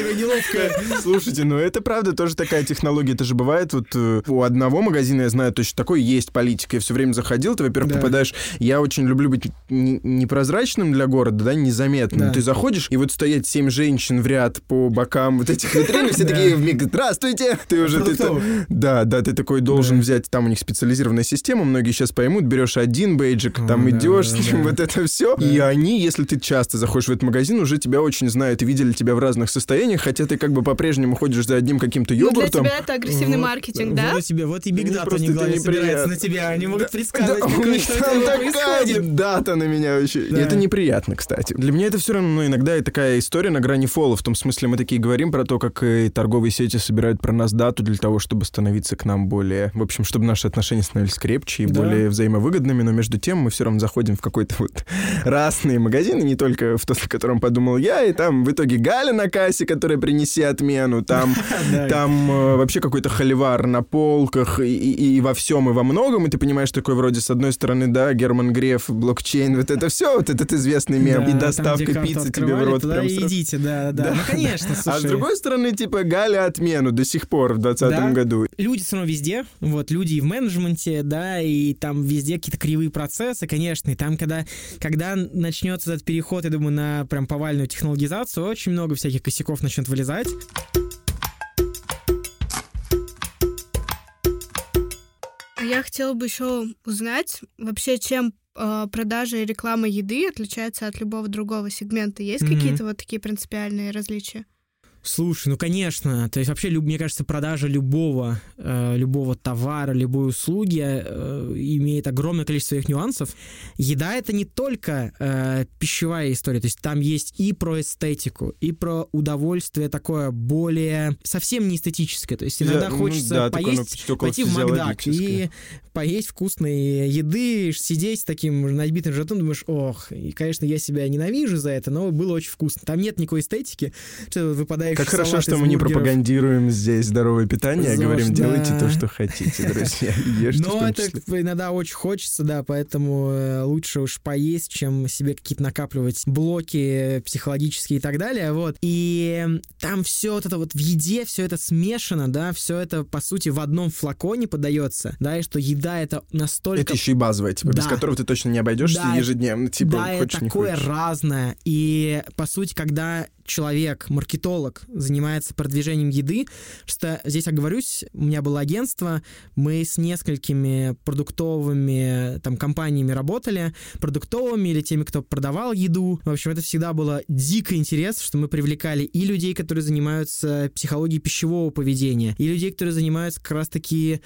Я такой, неловко. Слушайте, ну это правда тоже такая технология. Это же бывает вот э, у одного магазина, я знаю, точно такой есть политика. Я все время заходил, ты, во-первых, Да. попадаешь... Я очень люблю быть не- непрозрачным для города, да, незаметным. Да. Ты заходишь, и вот стоять семь женщин в ряд по бокам вот этих витрин, все такие вмиг «Здравствуйте!» Ты уже... да, да, ты такой должен взять, там у них специализированная система, многие сейчас поймут, берешь один бейджик, там идешь с ним, вот это все. И они, если ты часто заходишь в этот магазин, уже тебя очень знают и видели тебя в разных состояниях, хотя ты как бы по-прежнему ходишь за одним каким-то Ну, для йогуртом. тебя это агрессивный Вот, маркетинг, да? Вот тебе, вот и у них в это голове собирается на тебя. Они могут Да, предсказывать, у какое- них что у там такая дата на меня вообще. И Да. это неприятно, кстати. Для меня это все равно ну, иногда и такая история на грани фола. В том смысле мы такие говорим про то, как э, торговые сети собирают про нас дату для того, чтобы становиться к нам более... В общем, чтобы наши отношения становились крепче и Да. более взаимовыгодными, но между тем мы все равно заходим в какой-то вот разные магазины, не только в тот, о котором подумал я, и там в итоге Галя на кассе, которая принеси отмену, там там э, вообще какой-то холивар на полках и, и- и во всем, и во многом, и ты понимаешь, такой вроде, с одной стороны, да, Герман Греф, блокчейн, вот это все, вот этот известный мем, Да, и доставка пиццы тебе в рот туда прям сразу. идите, да, да. Да, Ну, конечно, А с слушай. другой стороны, типа, Галя отмену до сих пор в 2020 Да. году. люди все равно везде, вот, люди и в менеджменте, да, и там везде какие-то кривые процессы, конечно, и там, когда, когда начнется этот переход, я думаю, на прям повальную технологизацию, очень много всяких косяков начнет вылезать. А Я хотела бы еще узнать вообще, чем э, продажа и реклама еды отличается от любого другого сегмента. Есть Мгм. какие-то вот такие принципиальные различия? Слушай, ну конечно, то есть вообще, мне кажется, продажа любого, э, любого товара, любой услуги э, имеет огромное количество своих нюансов. Еда это не только э, пищевая история, то есть там есть и про эстетику, и про удовольствие такое более совсем не эстетическое, то есть иногда Да, ну хочется да, такое, ну, поесть, почти около пойти в Макдак и поесть вкусной еды, сидеть с таким набитым животом, думаешь, ох, и, конечно, я себя ненавижу за это, но было очень вкусно. Там нет никакой эстетики, что вы выпадаете Как хорошо, что мы не пропагандируем здесь здоровое питание, а говорим, делайте то, что хотите, друзья. Ешьте Но это иногда очень хочется, да, поэтому э, лучше уж поесть, чем себе какие-то накапливать блоки психологические и так далее, вот. И там все вот это вот в еде, все это смешано, да, все это, по сути, в одном флаконе подается, да, и что еда это настолько... Это еще и базовая, типа, да. без которого ты точно не обойдешься да, ежедневно, типа, да, хочешь, такое хочешь. разное. И, по сути, когда человек, маркетолог, занимается продвижением еды. Что здесь оговорюсь, у меня было агентство, мы с несколькими продуктовыми там компаниями работали, продуктовыми или теми, кто продавал еду. В общем, это всегда было дико интересно, что мы привлекали и людей, которые занимаются психологией пищевого поведения, и людей, которые занимаются как раз-таки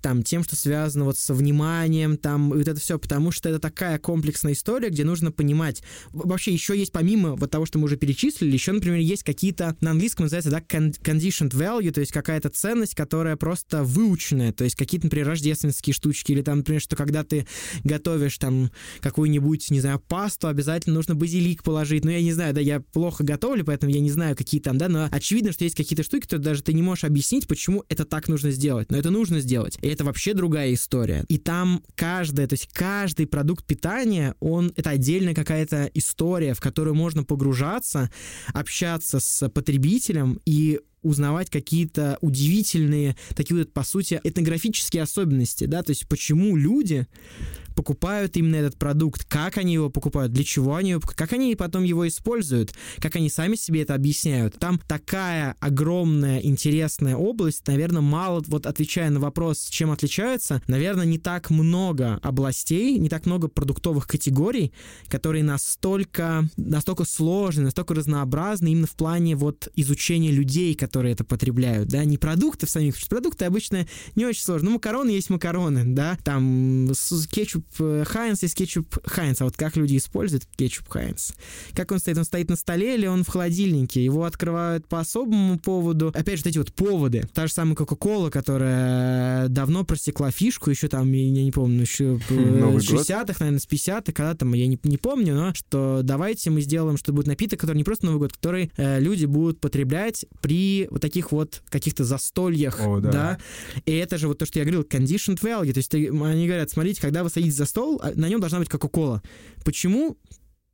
там тем, что связано вот со вниманием, там, и вот это все, потому что это такая комплексная история, где нужно понимать, вообще еще есть помимо вот того, что мы уже перечислили, еще, например, есть какие-то, на английском называется, да, conditioned value, то есть какая-то ценность, которая просто выученная, то есть какие-то, например, рождественские штучки, или там, например, что когда ты готовишь там какую-нибудь, не знаю, пасту, обязательно нужно базилик положить. Ну, я не знаю, да, я плохо готовлю, поэтому я не знаю, какие там, да, но очевидно, что есть какие-то штуки, которые даже ты не можешь объяснить, почему это так нужно сделать. Но это нужно сделать. И это вообще другая история. И там каждая, то есть каждый продукт питания, он, это отдельная какая-то история, в которую можно погружаться, общаться с потребителем и узнавать какие-то удивительные, такие вот, по сути, этнографические особенности, да, то есть почему люди покупают именно этот продукт, как они его покупают, для чего они его как они потом его используют, как они сами себе это объясняют. Там такая огромная интересная область, наверное, мало, вот отвечая на вопрос, чем отличаются, наверное, не так много областей, не так много продуктовых категорий, которые настолько, настолько сложны, настолько разнообразны именно в плане вот изучения людей, которые это потребляют, да, не продуктов самих, продукты обычно не очень сложны. Ну, макароны есть макароны, да, там кетчуп Heinz есть кетчуп Heinz. А вот как люди используют кетчуп Heinz? Как он стоит? Он стоит на столе или он в холодильнике? Его открывают по особому поводу. Опять же, вот эти вот поводы. Та же самая Кока-Кола, которая давно просекла фишку, еще там, я не помню, еще в 60-х, наверное, с 50-х, когда там, я не, не помню, но что давайте мы сделаем, что будет напиток, который не просто Новый год, который э, люди будут потреблять при вот таких вот каких-то застольях, О, да. да. И это же вот то, что я говорил, conditioned value, то есть они говорят, смотрите, когда вы садитесь садитесь за стол, а на нем должна быть Кока-Кола. Почему?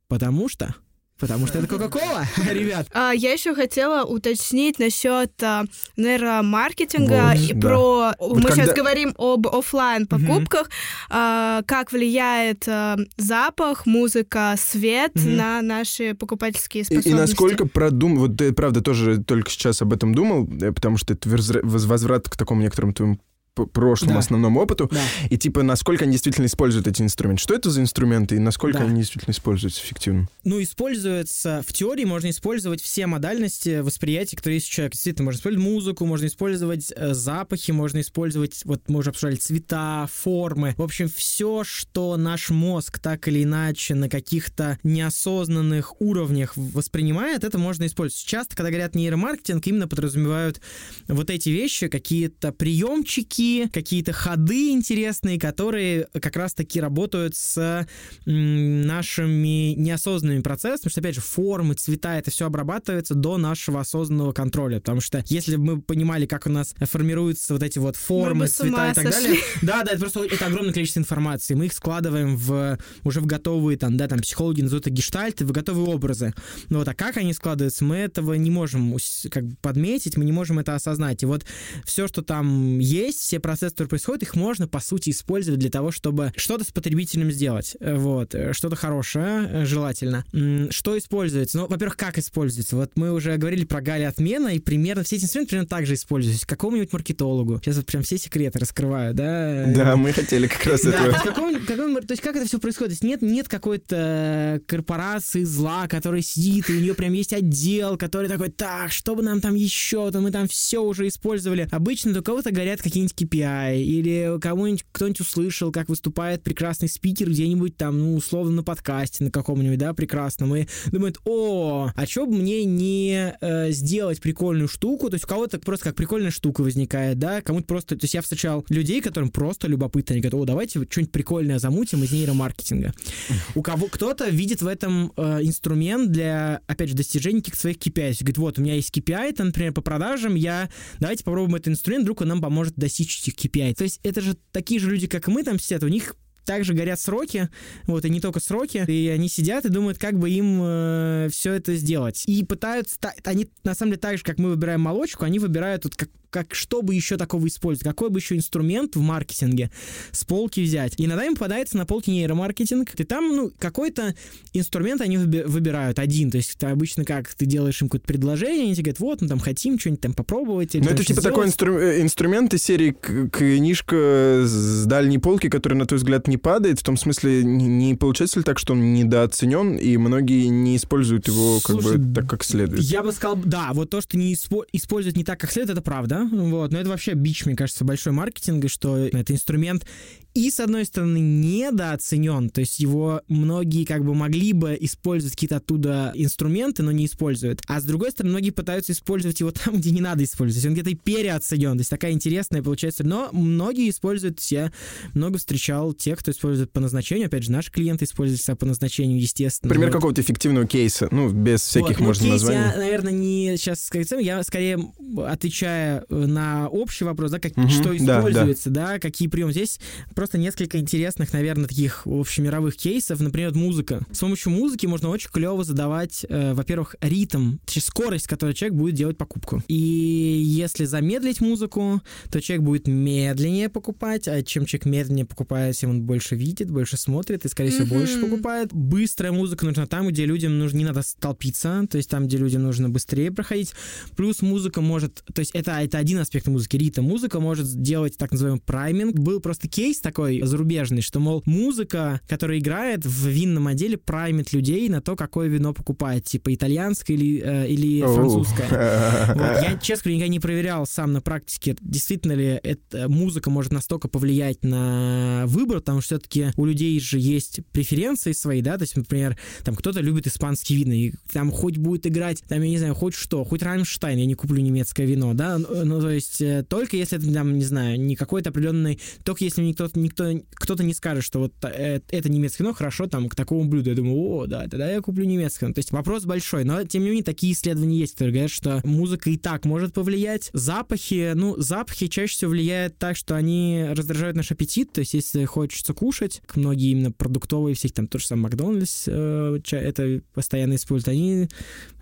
Потому что Потому что это Кока-Кола, ребят. А, я еще хотела уточнить насчет а, нейромаркетинга вот, и да. про... Вот мы когда... сейчас говорим об офлайн покупках. Угу. А, как влияет а, запах, музыка, свет угу. на наши покупательские способности. И, и насколько продум... Вот ты, правда, тоже только сейчас об этом думал, э, потому что это возврат к такому некоторому твоему прошлому да. основному опыту, да. и типа насколько они действительно используют эти инструменты. Что это за инструменты и насколько да. они действительно используются эффективно? Ну, используется в теории, можно использовать все модальности восприятия, которые есть у человека. Действительно, можно использовать музыку, можно использовать э, запахи, можно использовать, вот мы уже обсуждали, цвета, формы. В общем, все, что наш мозг так или иначе на каких-то неосознанных уровнях воспринимает, это можно использовать. Часто, когда говорят нейромаркетинг, именно подразумевают вот эти вещи, какие-то приемчики, какие-то ходы интересные, которые как раз-таки работают с нашими неосознанными процессами, потому что, опять же, формы, цвета, это все обрабатывается до нашего осознанного контроля, потому что если бы мы понимали, как у нас формируются вот эти вот формы, цвета и так сошли. далее, да, да, это просто это огромное количество информации, мы их складываем в уже в готовые, там, да, там, психологи называют это гештальты, в готовые образы. Ну вот, а как они складываются, мы этого не можем как бы подметить, мы не можем это осознать. И вот все, что там есть, все процессы, которые происходят, их можно, по сути, использовать для того, чтобы что-то с потребителем сделать. Э, вот. Э, что-то хорошее, э, желательно. Что используется? Ну, во-первых, как используется? Вот мы уже говорили про Гали отмена, и примерно все эти инструменты примерно так же используются. Какому-нибудь маркетологу. Сейчас вот прям все секреты раскрываю, да? Да, мы хотели как раз какому, то есть как это все происходит? Нет, нет какой-то корпорации зла, которая сидит, и у нее прям есть отдел, который такой, так, что бы нам там еще, то мы там все уже использовали. Обычно у кого-то горят какие-нибудь KPI, или кому-нибудь кто-нибудь услышал, как выступает прекрасный спикер где-нибудь там, ну, условно, на подкасте на каком-нибудь, да, прекрасном, и думает, о, а что бы мне не э, сделать прикольную штуку, то есть у кого-то просто как прикольная штука возникает, да, кому-то просто, то есть я встречал людей, которым просто любопытно, они говорят, о, давайте что-нибудь прикольное замутим из нейромаркетинга. У кого кто-то видит в этом э, инструмент для, опять же, достижения каких-то своих KPI. Говорит, вот, у меня есть KPI, там, например, по продажам, я, давайте попробуем этот инструмент, вдруг он нам поможет достичь этих KPI. То есть это же такие же люди, как мы там сидят, у них также горят сроки, вот, и не только сроки, и они сидят и думают, как бы им э, все это сделать. И пытаются, они на самом деле так же, как мы выбираем молочку, они выбирают вот как как что бы еще такого использовать, какой бы еще инструмент в маркетинге с полки взять. И иногда им попадается на полке нейромаркетинг, и там, ну, какой-то инструмент они выбирают один, то есть это обычно как, ты делаешь им какое-то предложение, они тебе говорят, вот, мы там хотим что-нибудь там попробовать. Ну, это типа сделать. такой инстру- э, инструмент из серии книжка с дальней полки, который, на твой взгляд, не падает, в том смысле, не, не получается ли так, что он недооценен, и многие не используют его как Слушай, бы так, как следует? Я бы сказал, да, вот то, что не испо- используют не так, как следует, это правда, вот, но это вообще бич, мне кажется, большой маркетинга, что это инструмент и, с одной стороны, недооценен, то есть его многие как бы могли бы использовать какие-то оттуда инструменты, но не используют. А с другой стороны, многие пытаются использовать его там, где не надо использовать. Он где-то и переоценен, то есть такая интересная получается. Но многие используют, я много встречал тех, кто использует по назначению. Опять же, наши клиенты используют себя по назначению, естественно. Пример какого-то эффективного кейса, ну, без всяких, вот, можно, кейс названий. я, наверное, не сейчас сказать, я скорее отвечая на общий вопрос, да, как, угу, что используется, да, да. да, какие приемы. Здесь просто просто несколько интересных, наверное, таких общемировых кейсов. Например, музыка. С помощью музыки можно очень клево задавать, э, во-первых, ритм, точнее, скорость, с которой человек будет делать покупку. И если замедлить музыку, то человек будет медленнее покупать, а чем человек медленнее покупает, тем он больше видит, больше смотрит и, скорее всего, mm-hmm. больше покупает. Быстрая музыка нужна там, где людям нужно, не надо столпиться, то есть там, где людям нужно быстрее проходить. Плюс музыка может, то есть это, это один аспект музыки, ритм. Музыка может сделать так называемый прайминг. Был просто кейс такой, такой зарубежный, что, мол, музыка, которая играет в винном отделе, праймит людей на то, какое вино покупает, типа итальянское или, э, или французское. Вот. Я, честно никогда не проверял сам на практике, действительно ли эта музыка может настолько повлиять на выбор, потому что все-таки у людей же есть преференции свои, да, то есть, например, там кто-то любит испанские вина, и там хоть будет играть, там, я не знаю, хоть что, хоть Рамштайн, я не куплю немецкое вино, да, ну, то есть, э, только если это, там, не знаю, не какой-то определенный, только если никто никто, кто-то не скажет, что вот э, это немецкое вино хорошо там к такому блюду. Я думаю, о, да, тогда я куплю немецкое. То есть вопрос большой, но тем не менее такие исследования есть, которые говорят, что музыка и так может повлиять. Запахи, ну, запахи чаще всего влияют так, что они раздражают наш аппетит, то есть если хочется кушать, многие именно продуктовые, всех там тот же самый Макдональдс, э, это постоянно используют, они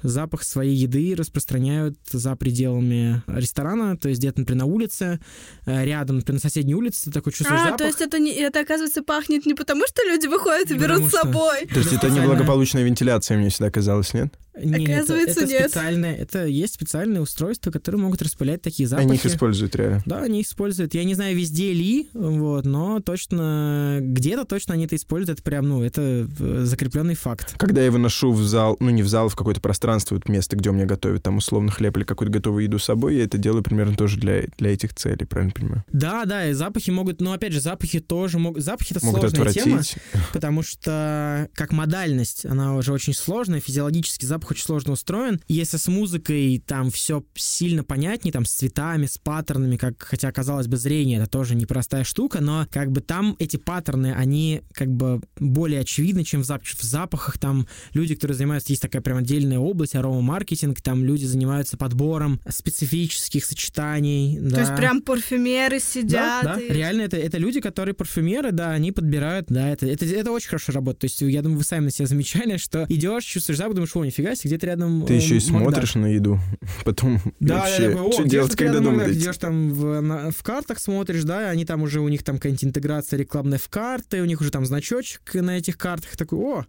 запах своей еды распространяют за пределами ресторана, то есть где-то, например, на улице, э, рядом, например, на соседней улице, ты такой чувствуешь а, запах. То есть это, не, это, оказывается, пахнет не потому, что люди выходят и берут с собой. То есть это неблагополучная вентиляция, мне всегда казалось, нет? Нет, Оказывается, это, это нет. Специальное, это есть специальные устройства, которые могут распылять такие запахи. Они их используют реально? Да, они их используют. Я не знаю, везде ли, вот, но точно где-то точно они это используют. Это прям, ну, это э, закрепленный факт. Когда я выношу в зал, ну, не в зал, а в какое-то пространство, вот место, где у меня готовят там условно хлеб или какую-то готовую еду с собой, я это делаю примерно тоже для, для этих целей, правильно понимаю? Да, да, и запахи могут, но опять же, запахи тоже могут, запахи это могут сложная отвратить. тема, потому что как модальность, она уже очень сложная, физиологически запах очень сложно устроен. Если с музыкой там все сильно понятнее, там с цветами, с паттернами, как хотя казалось бы зрение это тоже непростая штука, но как бы там эти паттерны, они как бы более очевидны, чем в запахах. В запахах там люди, которые занимаются, есть такая прям отдельная область, арома-маркетинг, там люди занимаются подбором специфических сочетаний. То да. есть прям парфюмеры сидят. Да, и... да. реально это, это люди, которые парфюмеры, да, они подбирают, да, это, это, это очень хорошо работает. То есть я думаю, вы сами на себя замечали, что идешь, чувствуешь запах, думаешь, о, нифига себе, где-то рядом ты еще и смотришь на еду, потом да, вообще, такой, что делать, когда дома? Идешь там в, на, в картах смотришь, да, они там уже, у них там какая-нибудь интеграция рекламная в карты, у них уже там значочек на этих картах, такой, о,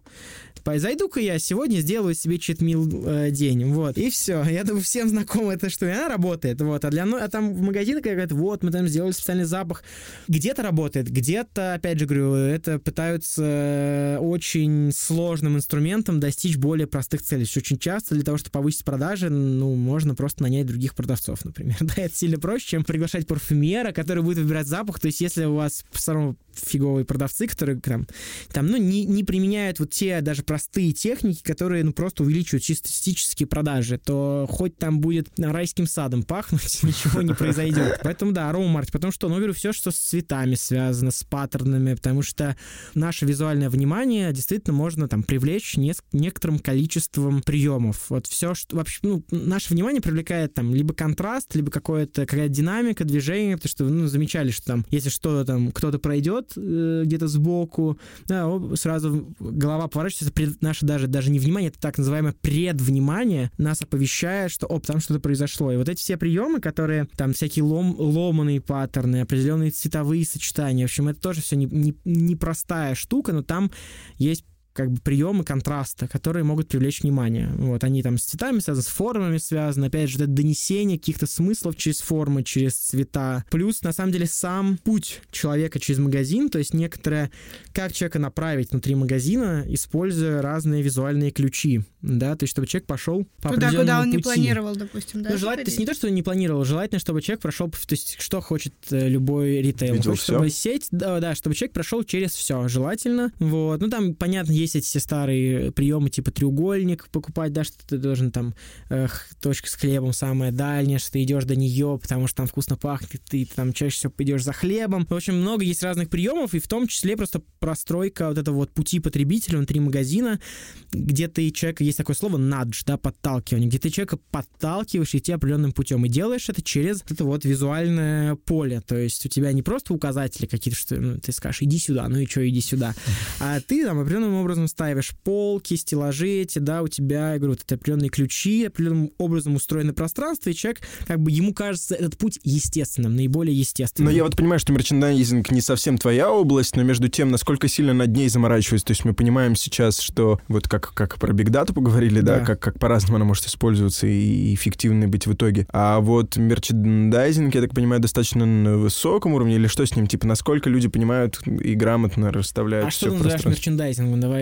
зайду-ка я сегодня сделаю себе читмил э, день, вот, и все. Я думаю, всем знакомо это, что она работает, вот, а для, ну, а там в магазинах говорят, вот, мы там сделали специальный запах. Где-то работает, где-то, опять же говорю, это пытаются очень сложным инструментом достичь более простых целей. очень часто для того, чтобы повысить продажи, ну, можно просто нанять других продавцов, например. Да, это сильно проще, чем приглашать парфюмера, который будет выбирать запах. То есть если у вас все равно фиговые продавцы, которые там, там ну, не, не применяют вот те даже простые техники, которые, ну, просто увеличивают статистические продажи, то хоть там будет райским садом пахнуть, ничего не произойдет. Поэтому, да, аромамаркетинг. Потому что, ну, говорю, все, что с цветами связано, с паттернами, потому что наше визуальное внимание действительно можно там привлечь не, некоторым количеством приемов. Вот все, что вообще, ну, наше внимание привлекает там либо контраст, либо какое-то какая-то динамика движения, потому что, ну, замечали, что там, если что-то там, кто-то пройдет э, где-то сбоку, да, сразу голова поворачивается, пред, наше даже, даже не внимание, это так называемое предвнимание, нас оповещает, что, оп, там что-то произошло. И вот эти все приемы, которые там всякие лом, ломаные паттерны, определенные цветовые сочетания, в общем, это тоже все непростая не, не, не штука, но там есть как бы приемы контраста, которые могут привлечь внимание. Вот они там с цветами связаны, с формами связаны, опять же, это донесение каких-то смыслов через формы, через цвета. Плюс, на самом деле, сам путь человека через магазин, то есть некоторое, как человека направить внутри магазина, используя разные визуальные ключи, да, то есть чтобы человек пошел по Туда, куда он пути. не планировал, допустим, да? Ну, желательно, то есть не то, что он не планировал, желательно, чтобы человек прошел, то есть что хочет э, любой ритейл, Видел хочет, всё? чтобы сеть, да, да, чтобы человек прошел через все, желательно, вот, ну там, понятно, есть эти все старые приемы, типа треугольник покупать, да, что ты должен там, э, точка с хлебом самая дальняя, что ты идешь до нее, потому что там вкусно пахнет, ты там чаще всего идешь за хлебом. В общем, много есть разных приемов, и в том числе просто простройка вот этого вот пути потребителя внутри магазина, где ты человека, есть такое слово надж, да, подталкивание, где ты человека подталкиваешь идти определенным путем и делаешь это через это вот визуальное поле, то есть у тебя не просто указатели какие-то, что ну, ты скажешь, иди сюда, ну и что, иди сюда, а ты там определенным образом ставишь полки, стеллажи эти, да, у тебя, я говорю, вот это определенные ключи, определенным образом устроено пространство, и человек, как бы ему кажется этот путь естественным, наиболее естественным. Но я вот понимаю, что мерчендайзинг не совсем твоя область, но между тем, насколько сильно над ней заморачиваюсь. То есть мы понимаем сейчас, что вот как, как про Big Data поговорили, да, Да. как, как по-разному она может использоваться и эффективной быть в итоге. А вот мерчендайзинг, я так понимаю, достаточно на высоком уровне, или что с ним? Типа, насколько люди понимают и грамотно расставляют а все что ты называешь мерчендайзингом? Давай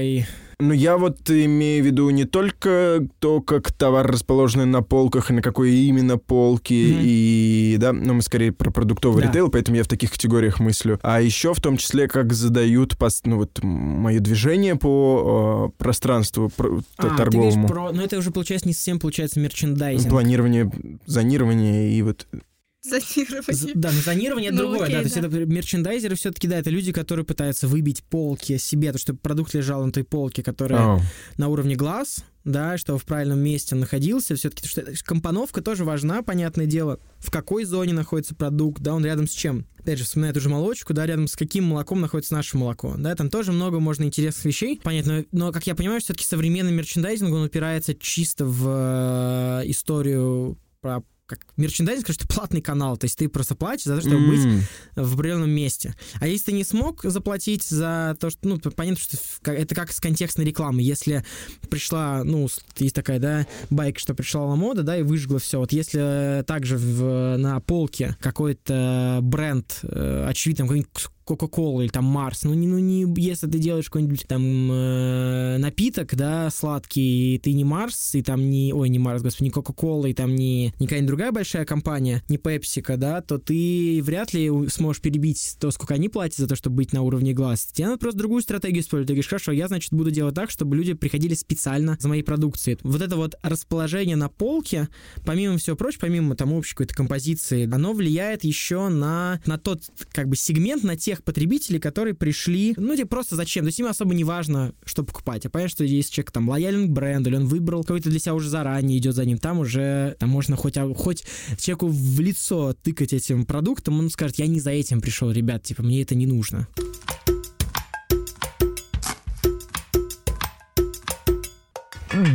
Ну, я вот имею в виду не только то, как товар расположен на полках и на какой именно полке, Мгм. и, да, ну, мы скорее про продуктовый Да. ритейл, поэтому я в таких категориях мыслю. А еще в том числе, как задают, ну, вот, мое движение по э, пространству про- А, ты торговому. говоришь про... Ну, это уже, получается, не совсем получается мерчендайзинг. Планирование, зонирование и вот... Зонирование. Да, но зонирование это Ну, другое, окей, да. То есть да. это мерчендайзеры все-таки, да, это люди, которые пытаются выбить полки себе, то, чтобы продукт лежал на той полке, которая А, на уровне глаз, да, чтобы в правильном месте он находился. Все-таки что компоновка тоже важна, понятное дело. В какой зоне находится продукт, да, он рядом с чем. Опять же, вспоминая ту же молочку, да, рядом с каким молоком находится наше молоко, да, там тоже много можно интересных вещей, понятно, но, как я понимаю, все-таки современный мерчендайзинг, он упирается чисто в э, историю про как мерчендайзинг, что платный канал, то есть ты просто платишь за то, чтобы быть м, в определенном месте. А если ты не смог заплатить за то, что, ну, понятно, что это как с контекстной рекламы. Если пришла, ну, есть такая, да, байка, что пришла мода, да, и выжгла все. Вот если также в, на полке какой-то бренд, э, очевидно, какой-нибудь Кока-Кола или там Марс, ну не, ну не, если ты делаешь какой-нибудь там э, напиток, да, сладкий, и ты не Марс, и там не, ой, не Марс, господи, не Кока-Кола, и там не, не какая-нибудь другая большая компания, не Пепсика, да, то ты вряд ли сможешь перебить то, сколько они платят за то, чтобы быть на уровне глаз. Тебе надо просто другую стратегию использовать. Ты говоришь, хорошо, я, значит, буду делать так, чтобы люди приходили специально за моей продукцией. Вот это вот расположение на полке, помимо всего прочего, помимо там общей какой-то композиции, оно влияет еще на, на тот как бы сегмент, на тех потребителей, которые пришли, ну, тебе просто зачем? То есть им особо не важно, что покупать. А понятно, что если человек там лоялен к бренду, или он выбрал какой-то для себя уже заранее идет за ним, там уже там можно хоть, а- хоть человеку в лицо тыкать этим продуктом, он скажет, я не за этим пришел, ребят, типа, мне это не нужно.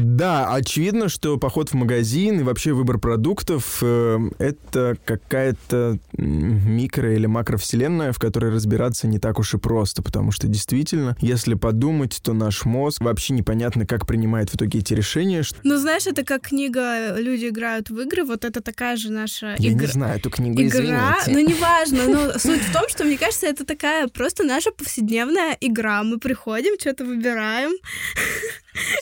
Да, очевидно, что поход в магазин и вообще выбор продуктов э, это какая-то микро- или макровселенная, в которой разбираться не так уж и просто, потому что действительно, если подумать, то наш мозг вообще непонятно, как принимает в итоге эти решения. что- Ну, знаешь, это как книга «Люди играют в игры», вот это такая же наша Я игра. не знаю эту книгу, Игра, извините. ну неважно, но суть в том, что мне кажется, это такая просто наша повседневная игра. Мы приходим, что-то выбираем,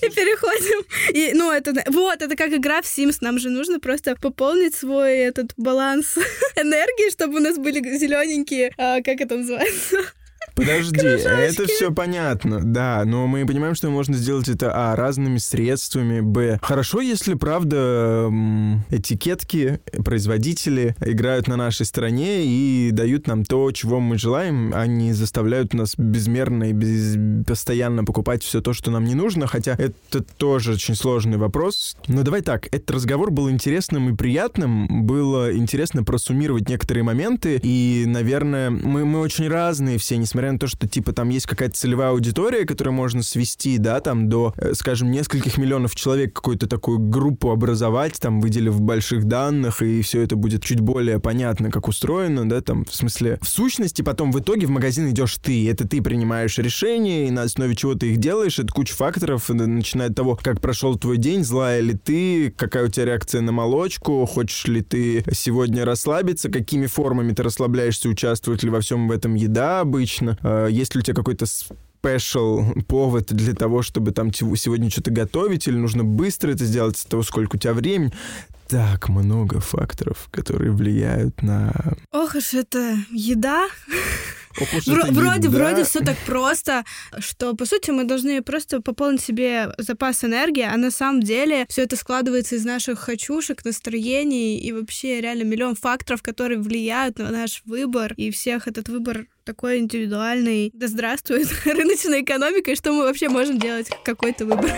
И переходим. И, ну, это, вот, это как игра в Sims. Нам же нужно просто пополнить свой этот баланс энергии, чтобы у нас были зелененькие, а, как это называется? Подожди, это все понятно, да, но мы понимаем, что можно сделать это а разными средствами, б хорошо, если правда этикетки производители играют на нашей стороне и дают нам то, чего мы желаем, а не заставляют нас безмерно и без... постоянно покупать все то, что нам не нужно, хотя это тоже очень сложный вопрос. Но давай так, этот разговор был интересным и приятным, было интересно просуммировать некоторые моменты, и, наверное, мы, мы очень разные все, несмотря несмотря на то, что, типа, там есть какая-то целевая аудитория, которую можно свести, да, там, до, э, скажем, нескольких миллионов человек, какую-то такую группу образовать, там, выделив больших данных, и все это будет чуть более понятно, как устроено, да, там, в смысле, в сущности, потом в итоге в магазин идешь ты, это ты принимаешь решения, и на основе чего ты их делаешь, это куча факторов, начиная от того, как прошел твой день, злая ли ты, какая у тебя реакция на молочку, хочешь ли ты сегодня расслабиться, какими формами ты расслабляешься, участвует ли во всем в этом еда обычно, Э, есть ли у тебя какой-то спешл повод для того, чтобы там сегодня что-то готовить, или нужно быстро это сделать с того, сколько у тебя времени. Так много факторов, которые влияют на... Ох уж это еда. Вро- вроде, еда. вроде все так просто, что по сути мы должны просто пополнить себе запас энергии, а на самом деле все это складывается из наших хочушек, настроений и вообще реально миллион факторов, которые влияют на наш выбор, и всех этот выбор такой индивидуальный. Да здравствует рыночная экономика, и что мы вообще можем делать какой-то выбор.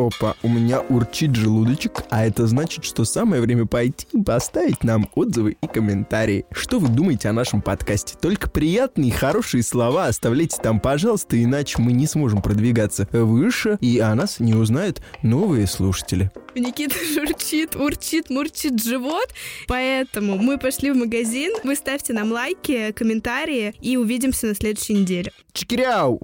Опа, у меня урчит желудочек, а это значит, что самое время пойти и поставить нам отзывы и комментарии. Что вы думаете о нашем подкасте? Только приятные и хорошие слова оставляйте там, пожалуйста, иначе мы не сможем продвигаться выше, и о нас не узнают новые слушатели. Никита журчит, урчит, мурчит живот, поэтому мы пошли в магазин. Вы ставьте нам лайки, комментарии и увидимся на следующей неделе. Чекиряу!